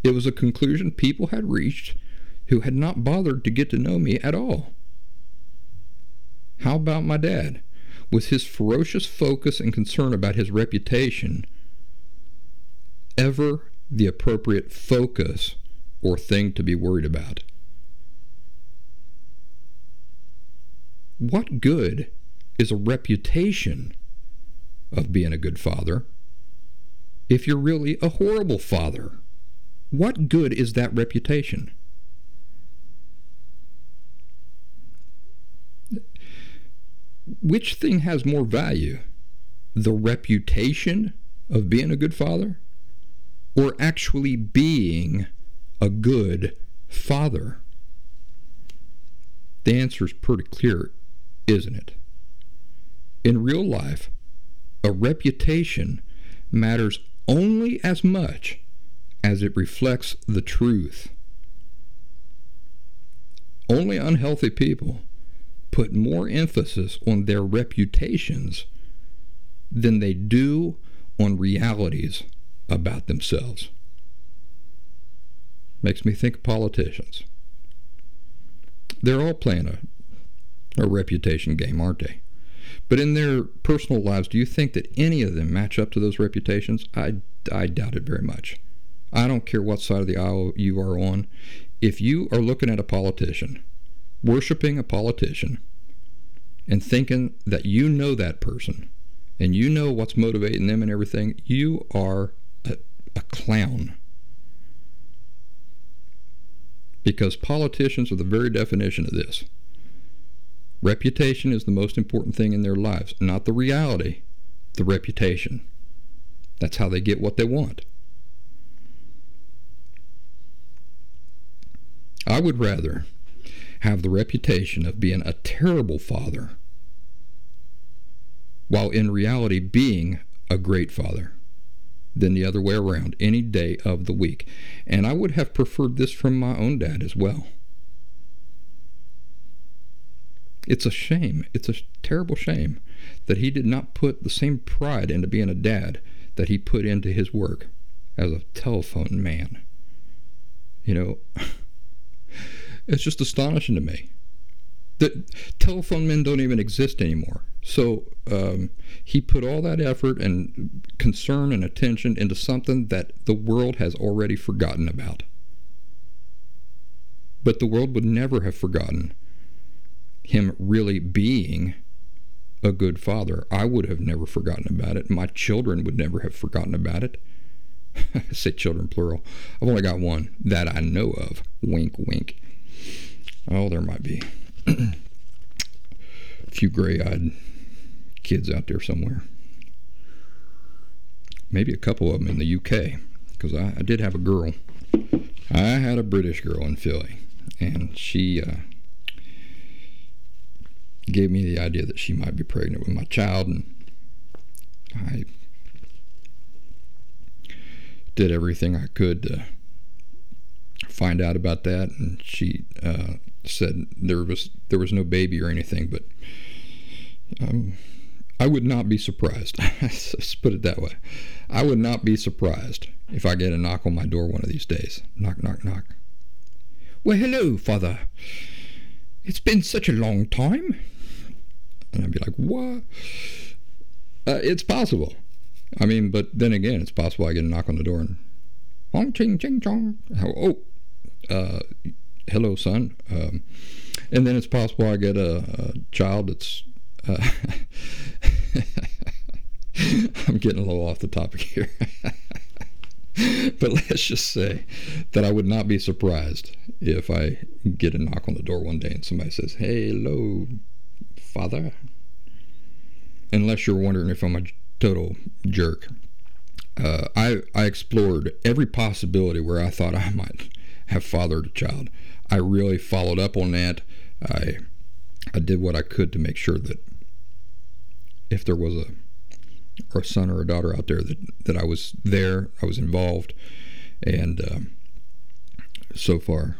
It was a conclusion people had reached who had not bothered to get to know me at all. How about my dad? Was his ferocious focus and concern about his reputation ever the appropriate focus or thing to be worried about? What good is a reputation of being a good father if you're really a horrible father? What good is that reputation? Which thing has more value? The reputation of being a good father or actually being a good father? The answer is pretty clear, isn't it? In real life, a reputation matters only as much as it reflects the truth. Only unhealthy people put more emphasis on their reputations than they do on realities about themselves. Makes me think of politicians. They're all playing a, a reputation game, aren't they? But in their personal lives, do you think that any of them match up to those reputations? I, I doubt it very much. I don't care what side of the aisle you are on. If you are looking at a politician, worshiping a politician, and thinking that you know that person and you know what's motivating them and everything, you are a, a clown. Because politicians are the very definition of this. Reputation is the most important thing in their lives, not the reality, the reputation. That's how they get what they want. I would rather have the reputation of being a terrible father while in reality being a great father than the other way around any day of the week. And I would have preferred this from my own dad as well. It's a shame. It's a terrible shame that he did not put the same pride into being a dad that he put into his work as a telephone man. You know, *laughs* it's just astonishing to me that telephone men don't even exist anymore. So um, he put all that effort and concern and attention into something that the world has already forgotten about. But the world would never have forgotten him really being a good father. I would have never forgotten about it. My children would never have forgotten about it. *laughs* I say children plural. I've only got one that I know of. Wink, wink. Oh, there might be a few gray eyed kids out there somewhere. Maybe a couple of them in the UK, because I, I, did have a girl. I had a British girl in Philly, and she uh, gave me the idea that she might be pregnant with my child, and I did everything I could to find out about that, and she uh, said there was there was no baby or anything, but um, I would not be surprised. *laughs* Let's put it that way. I would not be surprised if I get a knock on my door one of these days. Knock, knock, knock. Well, hello, father. It's been such a long time. And I'd be like, what? Uh, it's possible. I mean, but then again, it's possible I get a knock on the door and, ching ching chong. Oh, uh, hello, son. Um, and then it's possible I get a, a child that's. Uh, *laughs* I'm getting a little off the topic here. *laughs* but let's just say that I would not be surprised if I get a knock on the door one day and somebody says, Hello, father. Unless you're wondering if I'm a total jerk. Uh, I, I explored every possibility where I thought I might have fathered a child. I really followed up on that. I I did what I could to make sure that if there was a or a son or a daughter out there that, that I was there, I was involved, and um, so far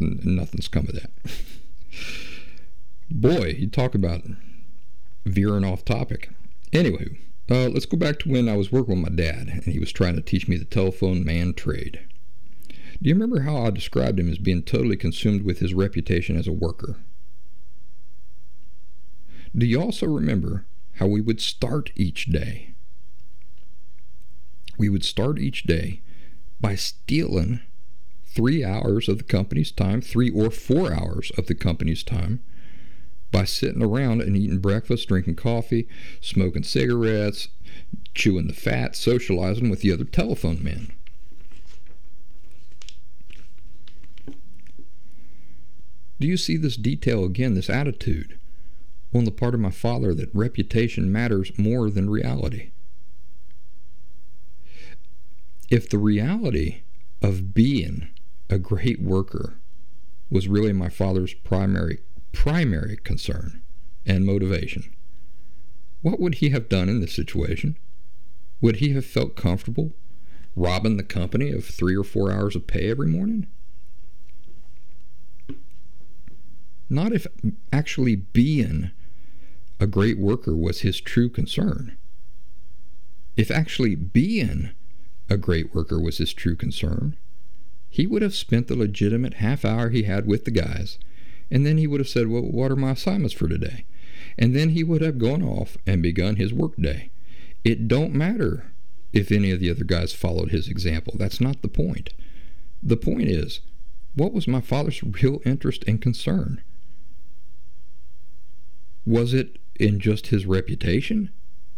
n- nothing's come of that. *laughs* Boy, you talk about veering off topic. Anyway, uh, let's go back to when I was working with my dad and he was trying to teach me the telephone man trade. Do you remember how I described him as being totally consumed with his reputation as a worker? Do you also remember how we would start each day? We would start each day by stealing three hours of the company's time, three or four hours of the company's time, by sitting around and eating breakfast, drinking coffee, smoking cigarettes, chewing the fat, socializing with the other telephone men. Do you see this detail again, this attitude on the part of my father that reputation matters more than reality? If the reality of being a great worker was really my father's primary primary concern and motivation, what would he have done in this situation? Would he have felt comfortable robbing the company of three or four hours of pay every morning? Not if actually being a great worker was his true concern. If actually being a great worker was his true concern, he would have spent the legitimate half hour he had with the guys And then he would have said, Well, what are my assignments for today? And then he would have gone off and begun his workday. It don't matter if any of the other guys followed his example. That's not the point. The point is, what was my father's *laughs* real interest and concern? Was it in just his reputation,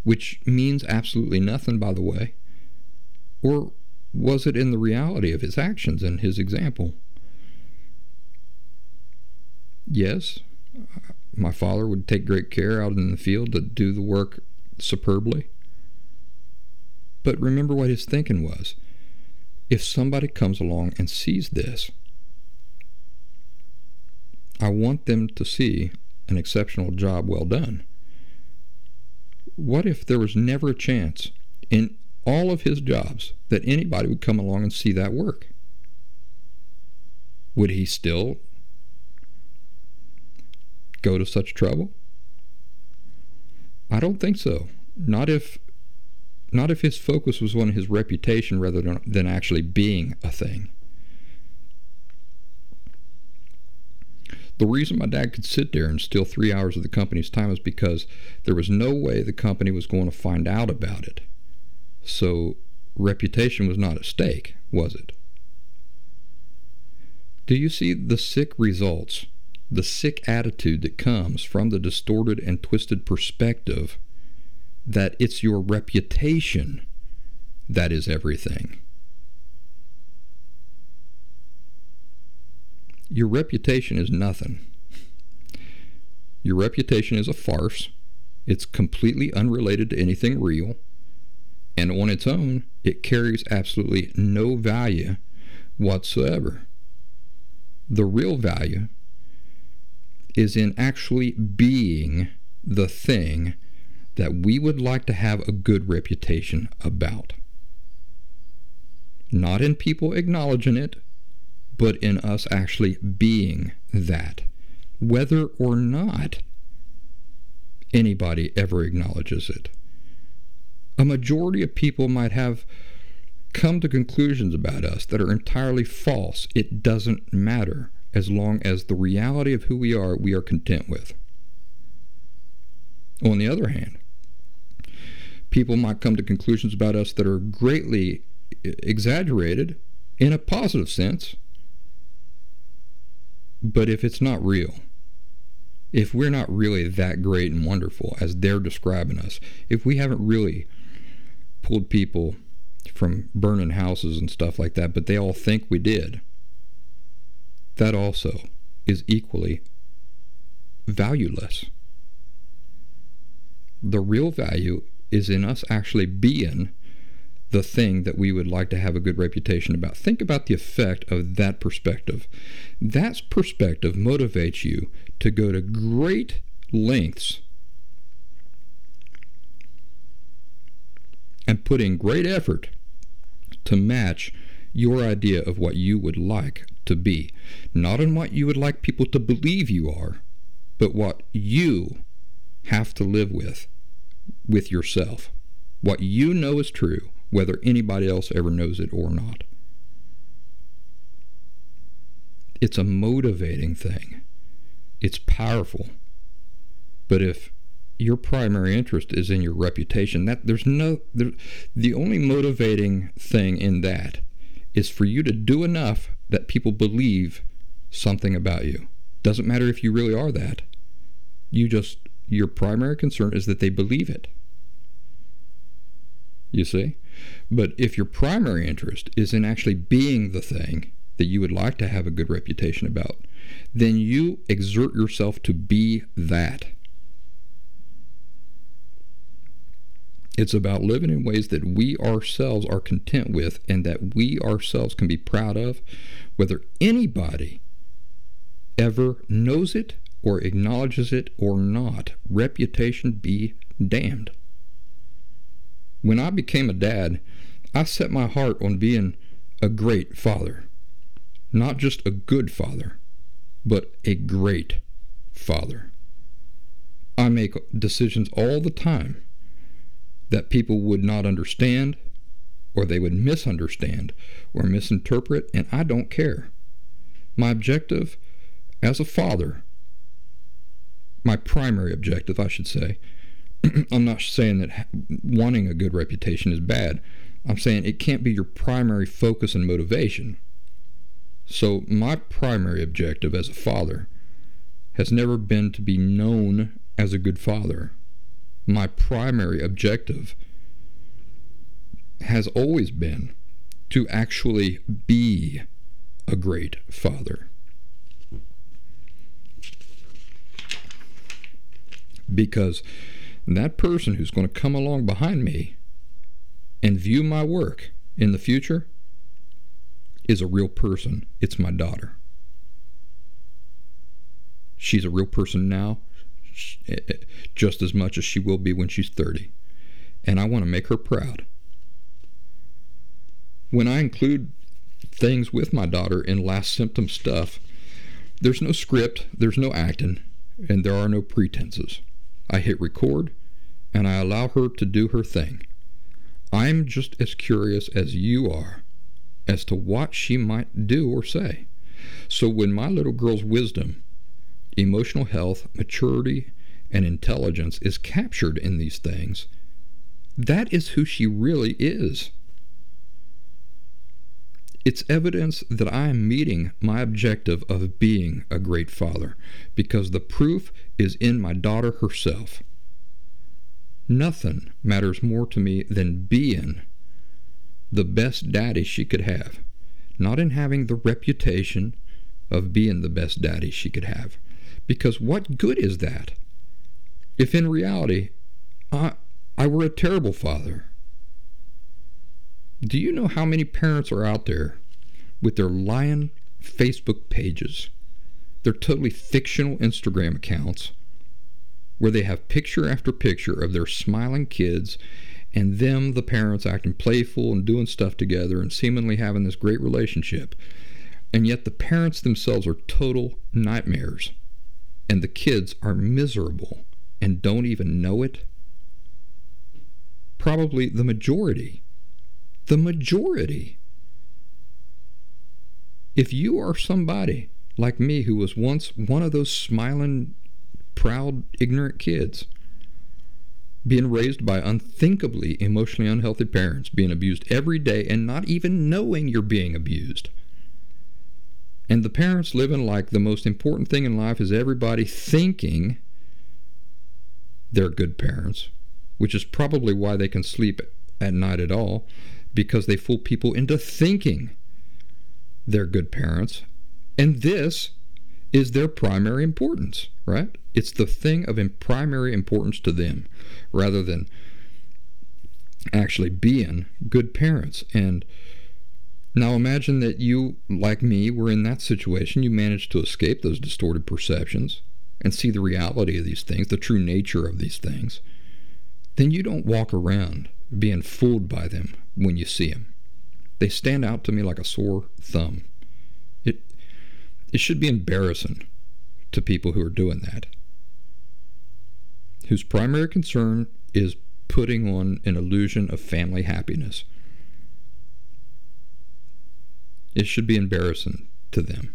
which means absolutely nothing, by the way? Or was it in the reality of his actions and his example? Yes, my father would take great care out in the field to do the work superbly. But remember what his thinking was. If somebody comes along and sees this, I want them to see an exceptional job well done. What if there was never a chance in all of his jobs that anybody would come along and see that work? Would he still go to such trouble? I don't think so. Not if not if his focus was on his reputation rather than, than actually being a thing. The reason my dad could sit there and steal three hours of the company's time is because there was no way the company was going to find out about it. So reputation was not at stake, was it? Do you see the sick results the sick attitude that comes from the distorted and twisted perspective that it's your reputation that is everything. Your reputation is nothing. Your reputation is a farce. It's completely unrelated to anything real. And on its own, it carries absolutely no value whatsoever. The real value is in actually being the thing that we would like to have a good reputation about. Not in people acknowledging it, but in us actually being that, whether or not anybody ever acknowledges it. A majority of people might have come to conclusions about us that are entirely false. It doesn't matter as long as the reality of who we are, we are content with. On the other hand, people might come to conclusions about us that are greatly exaggerated in a positive sense. But if it's not real, if we're not really that great and wonderful as they're describing us, if we haven't really pulled people from burning houses and stuff like that, but they all think we did, that also is equally valueless. The real value is in us actually being the thing that we would like to have a good reputation about. Think about the effect of that perspective. That perspective motivates you to go to great lengths and put in great effort to match your idea of what you would like to be, not in what you would like people to believe you are, but what you have to live with with yourself. What you know is true, whether anybody else ever knows it or not. It's a motivating thing. It's powerful. But if your primary interest is in your reputation, that there's no there, the only motivating thing in that is for you to do enough that people believe something about you. Doesn't matter if you really are that. You just, your primary concern is that they believe it. You see? But if your primary interest is in actually being the thing that you would like to have a good reputation about, then you exert yourself to be that. It's about living in ways that we ourselves are content with and that we ourselves can be proud of, whether anybody ever knows it or acknowledges it or not. Reputation be damned. When I became a dad, I set my heart on being a great father. Not just a good father, but a great father. I make decisions all the time that people would not understand or they would misunderstand or misinterpret, and I don't care. My objective as a father, my primary objective, I should say, *clears throat* I'm not saying that wanting a good reputation is bad. I'm saying it can't be your primary focus and motivation. So, my primary objective as a father has never been to be known as a good father. My primary objective has always been to actually be a great father. Because that person who's going to come along behind me and view my work in the future is a real person. It's my daughter. She's a real person now, just as much as she will be when she's 30. And I want to make her proud. When I include things with my daughter in last symptom stuff, there's no script, there's no acting, and there are no pretenses. I hit record and I allow her to do her thing. I'm just as curious as you are as to what she might do or say. So when my little girl's wisdom, emotional health, maturity, and intelligence is captured in these things, that is who she really is. It's evidence that I am meeting my objective of being a great father because the proof is in my daughter herself. Nothing matters more to me than being the best daddy she could have, not in having the reputation of being the best daddy she could have. Because what good is that if in reality I, I were a terrible father? Do you know how many parents are out there with their lying Facebook pages, their totally fictional Instagram accounts, where they have picture after picture of their smiling kids and them, the parents, acting playful and doing stuff together and seemingly having this great relationship. And yet the parents themselves are total nightmares, and the kids are miserable and don't even know it. Probably the majority the majority. If you are somebody like me who was once one of those smiling, proud, ignorant kids, being raised by unthinkably emotionally unhealthy parents, being abused every day, and not even knowing you're being abused. And the parents living like the most important thing in life is everybody thinking they're good parents, which is probably why they can sleep at night at all because they fool people into thinking they're good parents. And this is their primary importance, right? It's the thing of primary importance to them rather than actually being good parents. And now imagine that you, like me, were in that situation. You managed to escape those distorted perceptions and see the reality of these things, the true nature of these things. Then you don't walk around being fooled by them when you see them. They stand out to me like a sore thumb. It, should be embarrassing to people who are doing that, whose primary concern is putting on an illusion of family happiness. It should be embarrassing to them.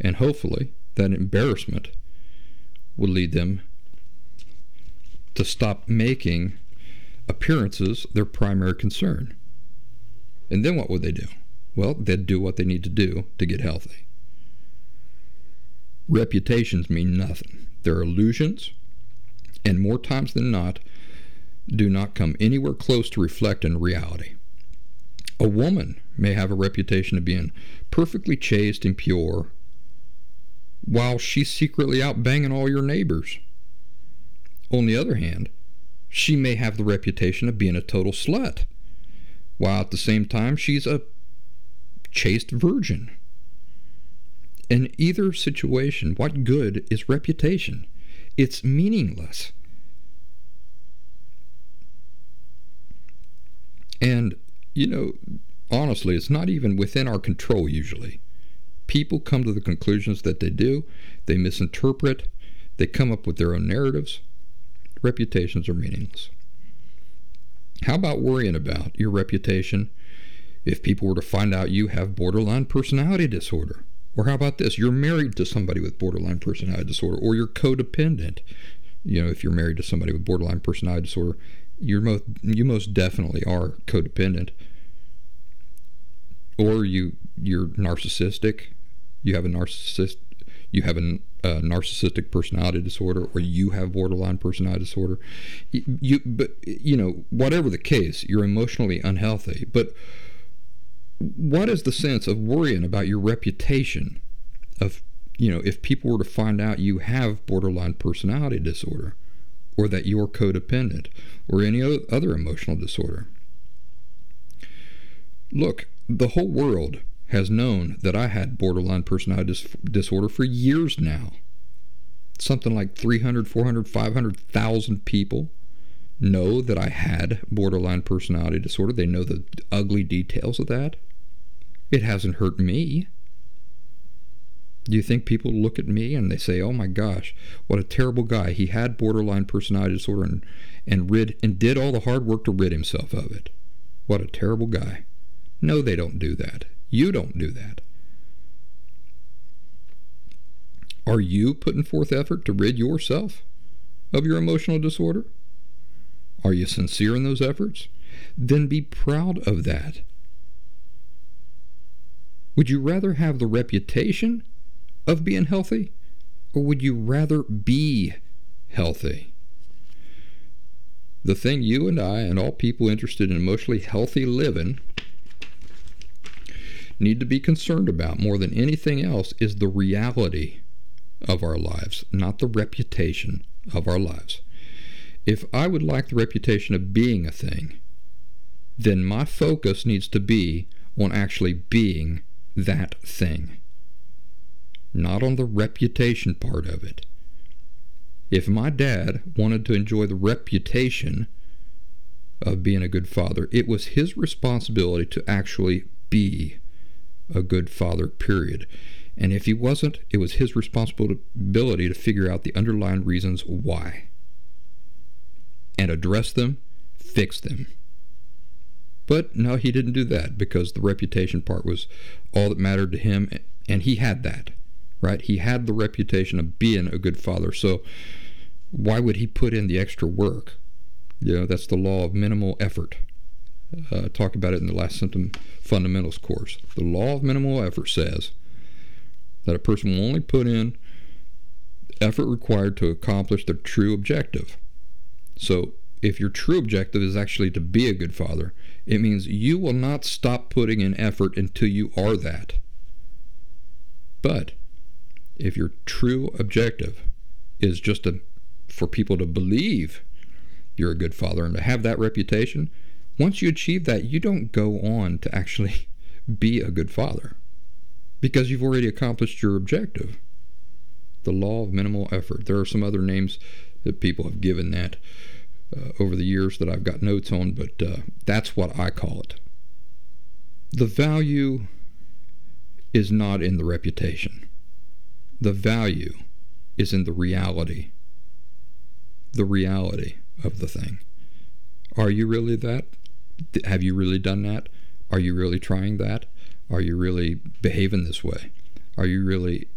And hopefully, that embarrassment will lead them to stop making appearances their primary concern. And then what would they do? Well, they'd do what they need to do to get healthy. Reputations mean nothing. They're illusions, and more times than not, do not come anywhere close to reflecting reality. A woman may have a reputation of being perfectly chaste and pure, while she's secretly out banging all your neighbors. On the other hand, she may have the reputation of being a total slut, while at the same time she's a chaste virgin. In either situation, what good is reputation? It's meaningless. And, you know, honestly, it's not even within our control usually. People come to the conclusions that they do, they misinterpret, they come up with their own narratives reputations are meaningless. How about worrying about your reputation if people were to find out you have borderline personality disorder Or how about this? You're married to somebody with borderline personality disorder, or you're codependent. You know, if you're married to somebody with borderline personality disorder, you're most you most definitely are codependent. Or you you're narcissistic. You have a narcissist. You have a, a narcissistic personality disorder, or you have borderline personality disorder. You, you but you know whatever the case, you're emotionally unhealthy. But what is the sense of worrying about your reputation of you know if people were to find out you have borderline personality disorder or that you're codependent or any other emotional disorder? Look the whole world has known that i had borderline personality dis- disorder for years now. Something like 300 400 500000 people know that i had borderline personality disorder. They know the ugly details of that it hasn't hurt me. Do you think people look at me and they say, "Oh my gosh, what a terrible guy. He had borderline personality disorder and and rid and did all the hard work to rid himself of it. What a terrible guy." No, they don't do that. You don't do that. Are you putting forth effort to rid yourself of your emotional disorder? Are you sincere in those efforts? Then be proud of that. Would you rather have the reputation of being healthy, or would you rather be healthy? The thing you and I and all people interested in emotionally healthy living need to be concerned about more than anything else is the reality of our lives, not the reputation of our lives. If I would like the reputation of being a thing, then my focus needs to be on actually being that thing, not on the reputation part of it. If my dad wanted to enjoy the reputation of being a good father, it was his responsibility to actually be a good father, period. And if he wasn't, it was his responsibility to figure out the underlying reasons why and address them, fix them. But no, he didn't do that because the reputation part was all that mattered to him, and he had that, right? He had the reputation of being a good father. So why would he put in the extra work? You know, that's the law of minimal effort. Uh, talk about it in the last symptom fundamentals course. The law of minimal effort says that a person will only put in effort required to accomplish their true objective. So if your true objective is actually to be a good father, it means you will not stop putting in effort until you are that. But if your true objective is just to, for people to believe you're a good father and to have that reputation, once you achieve that, you don't go on to actually *laughs* be a good father because you've already accomplished your objective. The law of minimal effort. There are some other names that people have given that uh, over the years that I've got notes on, but uh, that's what I call it. The value is not in the reputation, the value is in the reality. The reality of the thing. Are you really that? Have you really done that? Are you really trying that? Are you really behaving this way? Are you really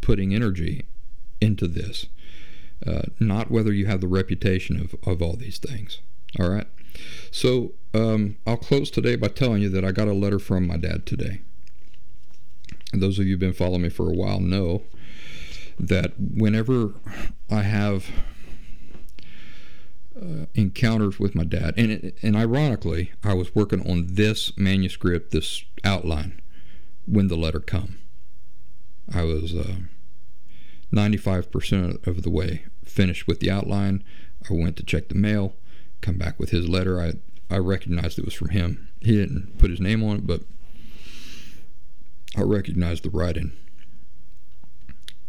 putting energy into this? Uh, not whether you have the reputation of, of all these things. All right. So um, I'll close today by telling you that I got a letter from my dad today. And those of you who've been following me for a while know that whenever I have uh, encounters with my dad, and and ironically, I was working on this manuscript, this outline, when the letter come. I was. Uh, 95% of the way finished with the outline. I went to check the mail, come back with his letter. I, I recognized it was from him. He didn't put his name on it, but I recognized the writing.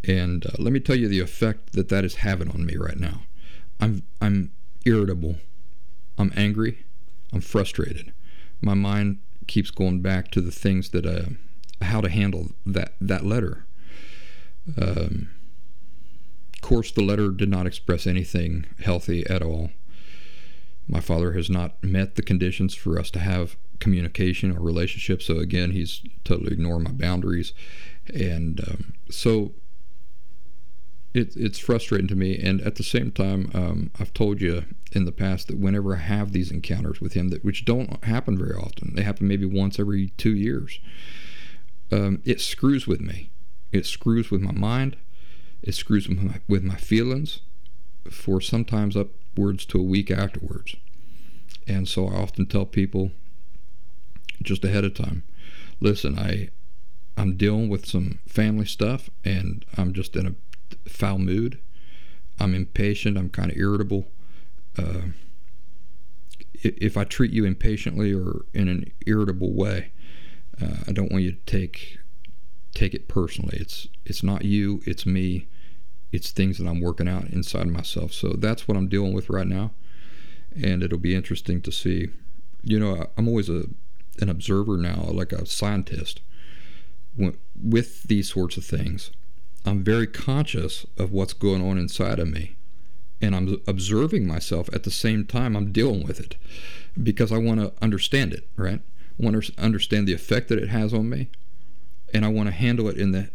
And uh, let me tell you the effect that that is having on me right now. I'm I'm irritable. I'm angry. I'm frustrated. My mind keeps going back to the things that uh, how to handle that that letter. Um, course, the letter did not express anything healthy at all. My father has not met the conditions for us to have communication or relationship. So again, he's totally ignoring my boundaries, And um, so it, it's frustrating to me. And at the same time, um, I've told you in the past that whenever I have these encounters with him, that which don't happen very often, they happen maybe once every two years. Um, it screws with me. It screws with my mind. It screws with my, with my feelings for sometimes upwards to a week afterwards. And so I often tell people just ahead of time, listen, I I'm dealing with some family stuff and I'm just in a foul mood. I'm impatient. I'm kind of irritable. Uh, if I treat you impatiently or in an irritable way, uh, I don't want you to take take it personally. It's it's not you. It's me. It's things that I'm working out inside myself. So that's what I'm dealing with right now, and it'll be interesting to see. You know, I'm always a an observer now, like a scientist, with these sorts of things. I'm very conscious of what's going on inside of me. And I'm observing myself at the same time I'm dealing with it because I want to understand it, right? I want to understand the effect that it has on me. And I want to handle it in the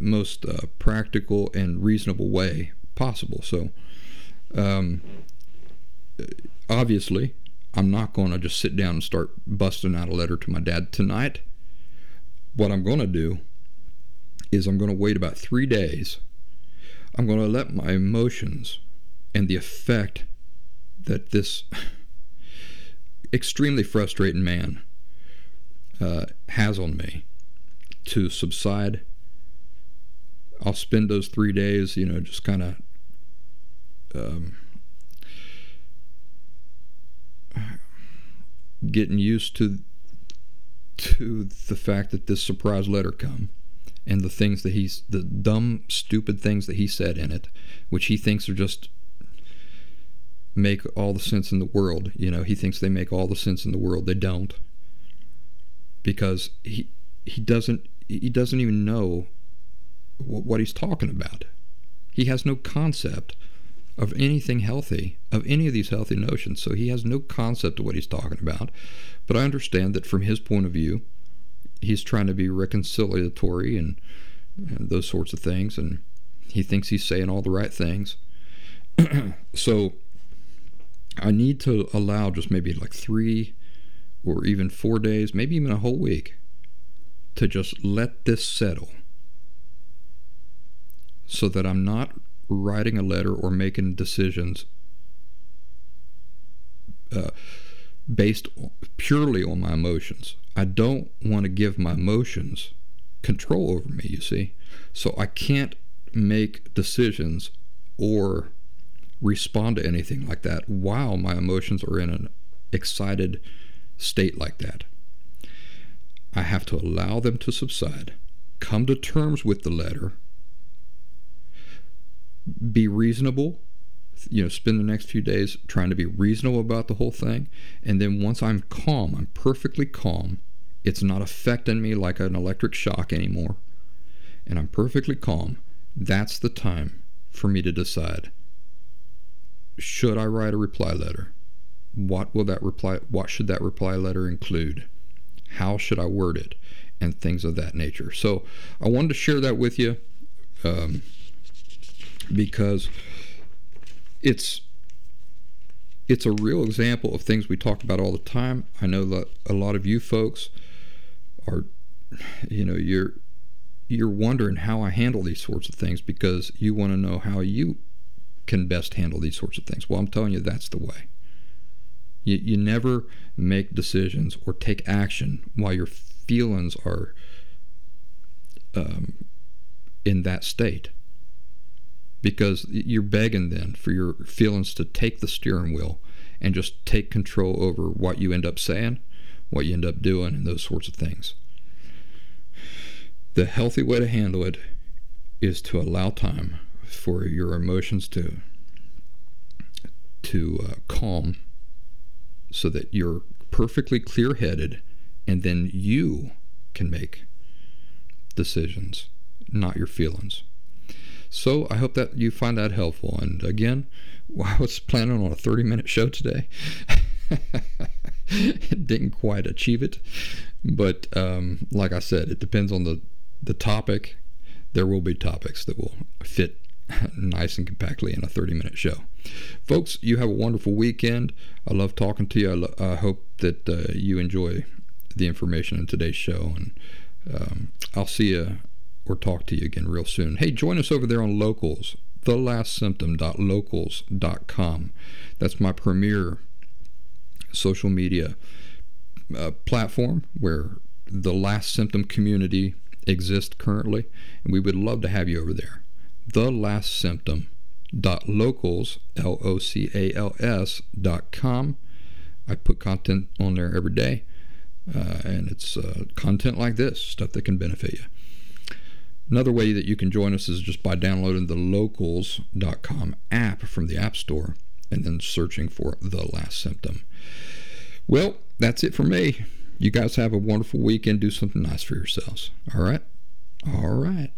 most uh, practical and reasonable way possible. So, um, obviously, I'm not going to just sit down and start busting out a letter to my dad tonight. What I'm going to do is I'm going to wait about three days. I'm going to let my emotions and the effect that this *laughs* extremely frustrating man uh, has on me to subside. I'll spend those three days, you know, just kind of um, getting used to to the fact that this surprise letter come and the things that he's the dumb stupid things that he said in it which he thinks are just make all the sense in the world. You know he thinks they make all the sense in the world. They don't. Because he he doesn't he doesn't even know what he's talking about. He has no concept of anything healthy of any of these healthy notions so he has no concept of what he's talking about. But i understand that from his point of view he's trying to be reconciliatory and, and those sorts of things, and he thinks he's saying all the right things. *clears throat* so I need to allow just maybe like three or even four days, maybe even a whole week, to just let this settle so that I'm not writing a letter or making decisions uh, based purely on my emotions. I don't want to give my emotions control over me, you see. So I can't make decisions or respond to anything like that while my emotions are in an excited state like that. I have to allow them to subside, come to terms with the letter, be reasonable, you know, spend the next few days trying to be reasonable about the whole thing. And then once I'm calm, I'm perfectly calm, it's not affecting me like an electric shock anymore. And I'm perfectly calm. That's the time for me to decide should I write a reply letter? What will that reply what should that reply letter include? How should I word it? And things of that nature. So I wanted to share that with you um, because it's it's a real example of things we talk about all the time. I know that a lot of you folks are you know you're you're wondering how I handle these sorts of things because you want to know how you can best handle these sorts of things. Well, I'm telling you that's the way. You, you never make decisions or take action while your feelings are um, in that state because you're begging then for your feelings to take the steering wheel and just take control over what you end up saying what you end up doing, and those sorts of things. The healthy way to handle it is to allow time for your emotions to to uh, calm so that you're perfectly clear-headed and then you can make decisions not your feelings so i hope that you find that helpful and again *laughs* i was planning on a 30 minute show today *laughs* didn't quite achieve it. But um, like I said, it depends on the the topic, there will be topics that will fit *laughs* nice and compactly in a 30 minute show. Folks, you have a wonderful weekend. I love talking to you. I, lo- I hope that uh, you enjoy the information in today's show. And um, I'll see you or talk to you again real soon. Hey, join us over there on Locals, thelastsymptom.locals.com. That's my premier social media uh, platform where the Last Symptom community exists currently, and we would love to have you over there. The Last Symptom dot locals l o c a l s dot com. I put content on there every day, uh, and it's uh, content like this stuff that can benefit you. Another way that you can join us is just by downloading the locals.com app from the App Store and then searching for The Last Symptom. Well, that's it for me. You guys have a wonderful weekend. Do something nice for yourselves. All right? All right.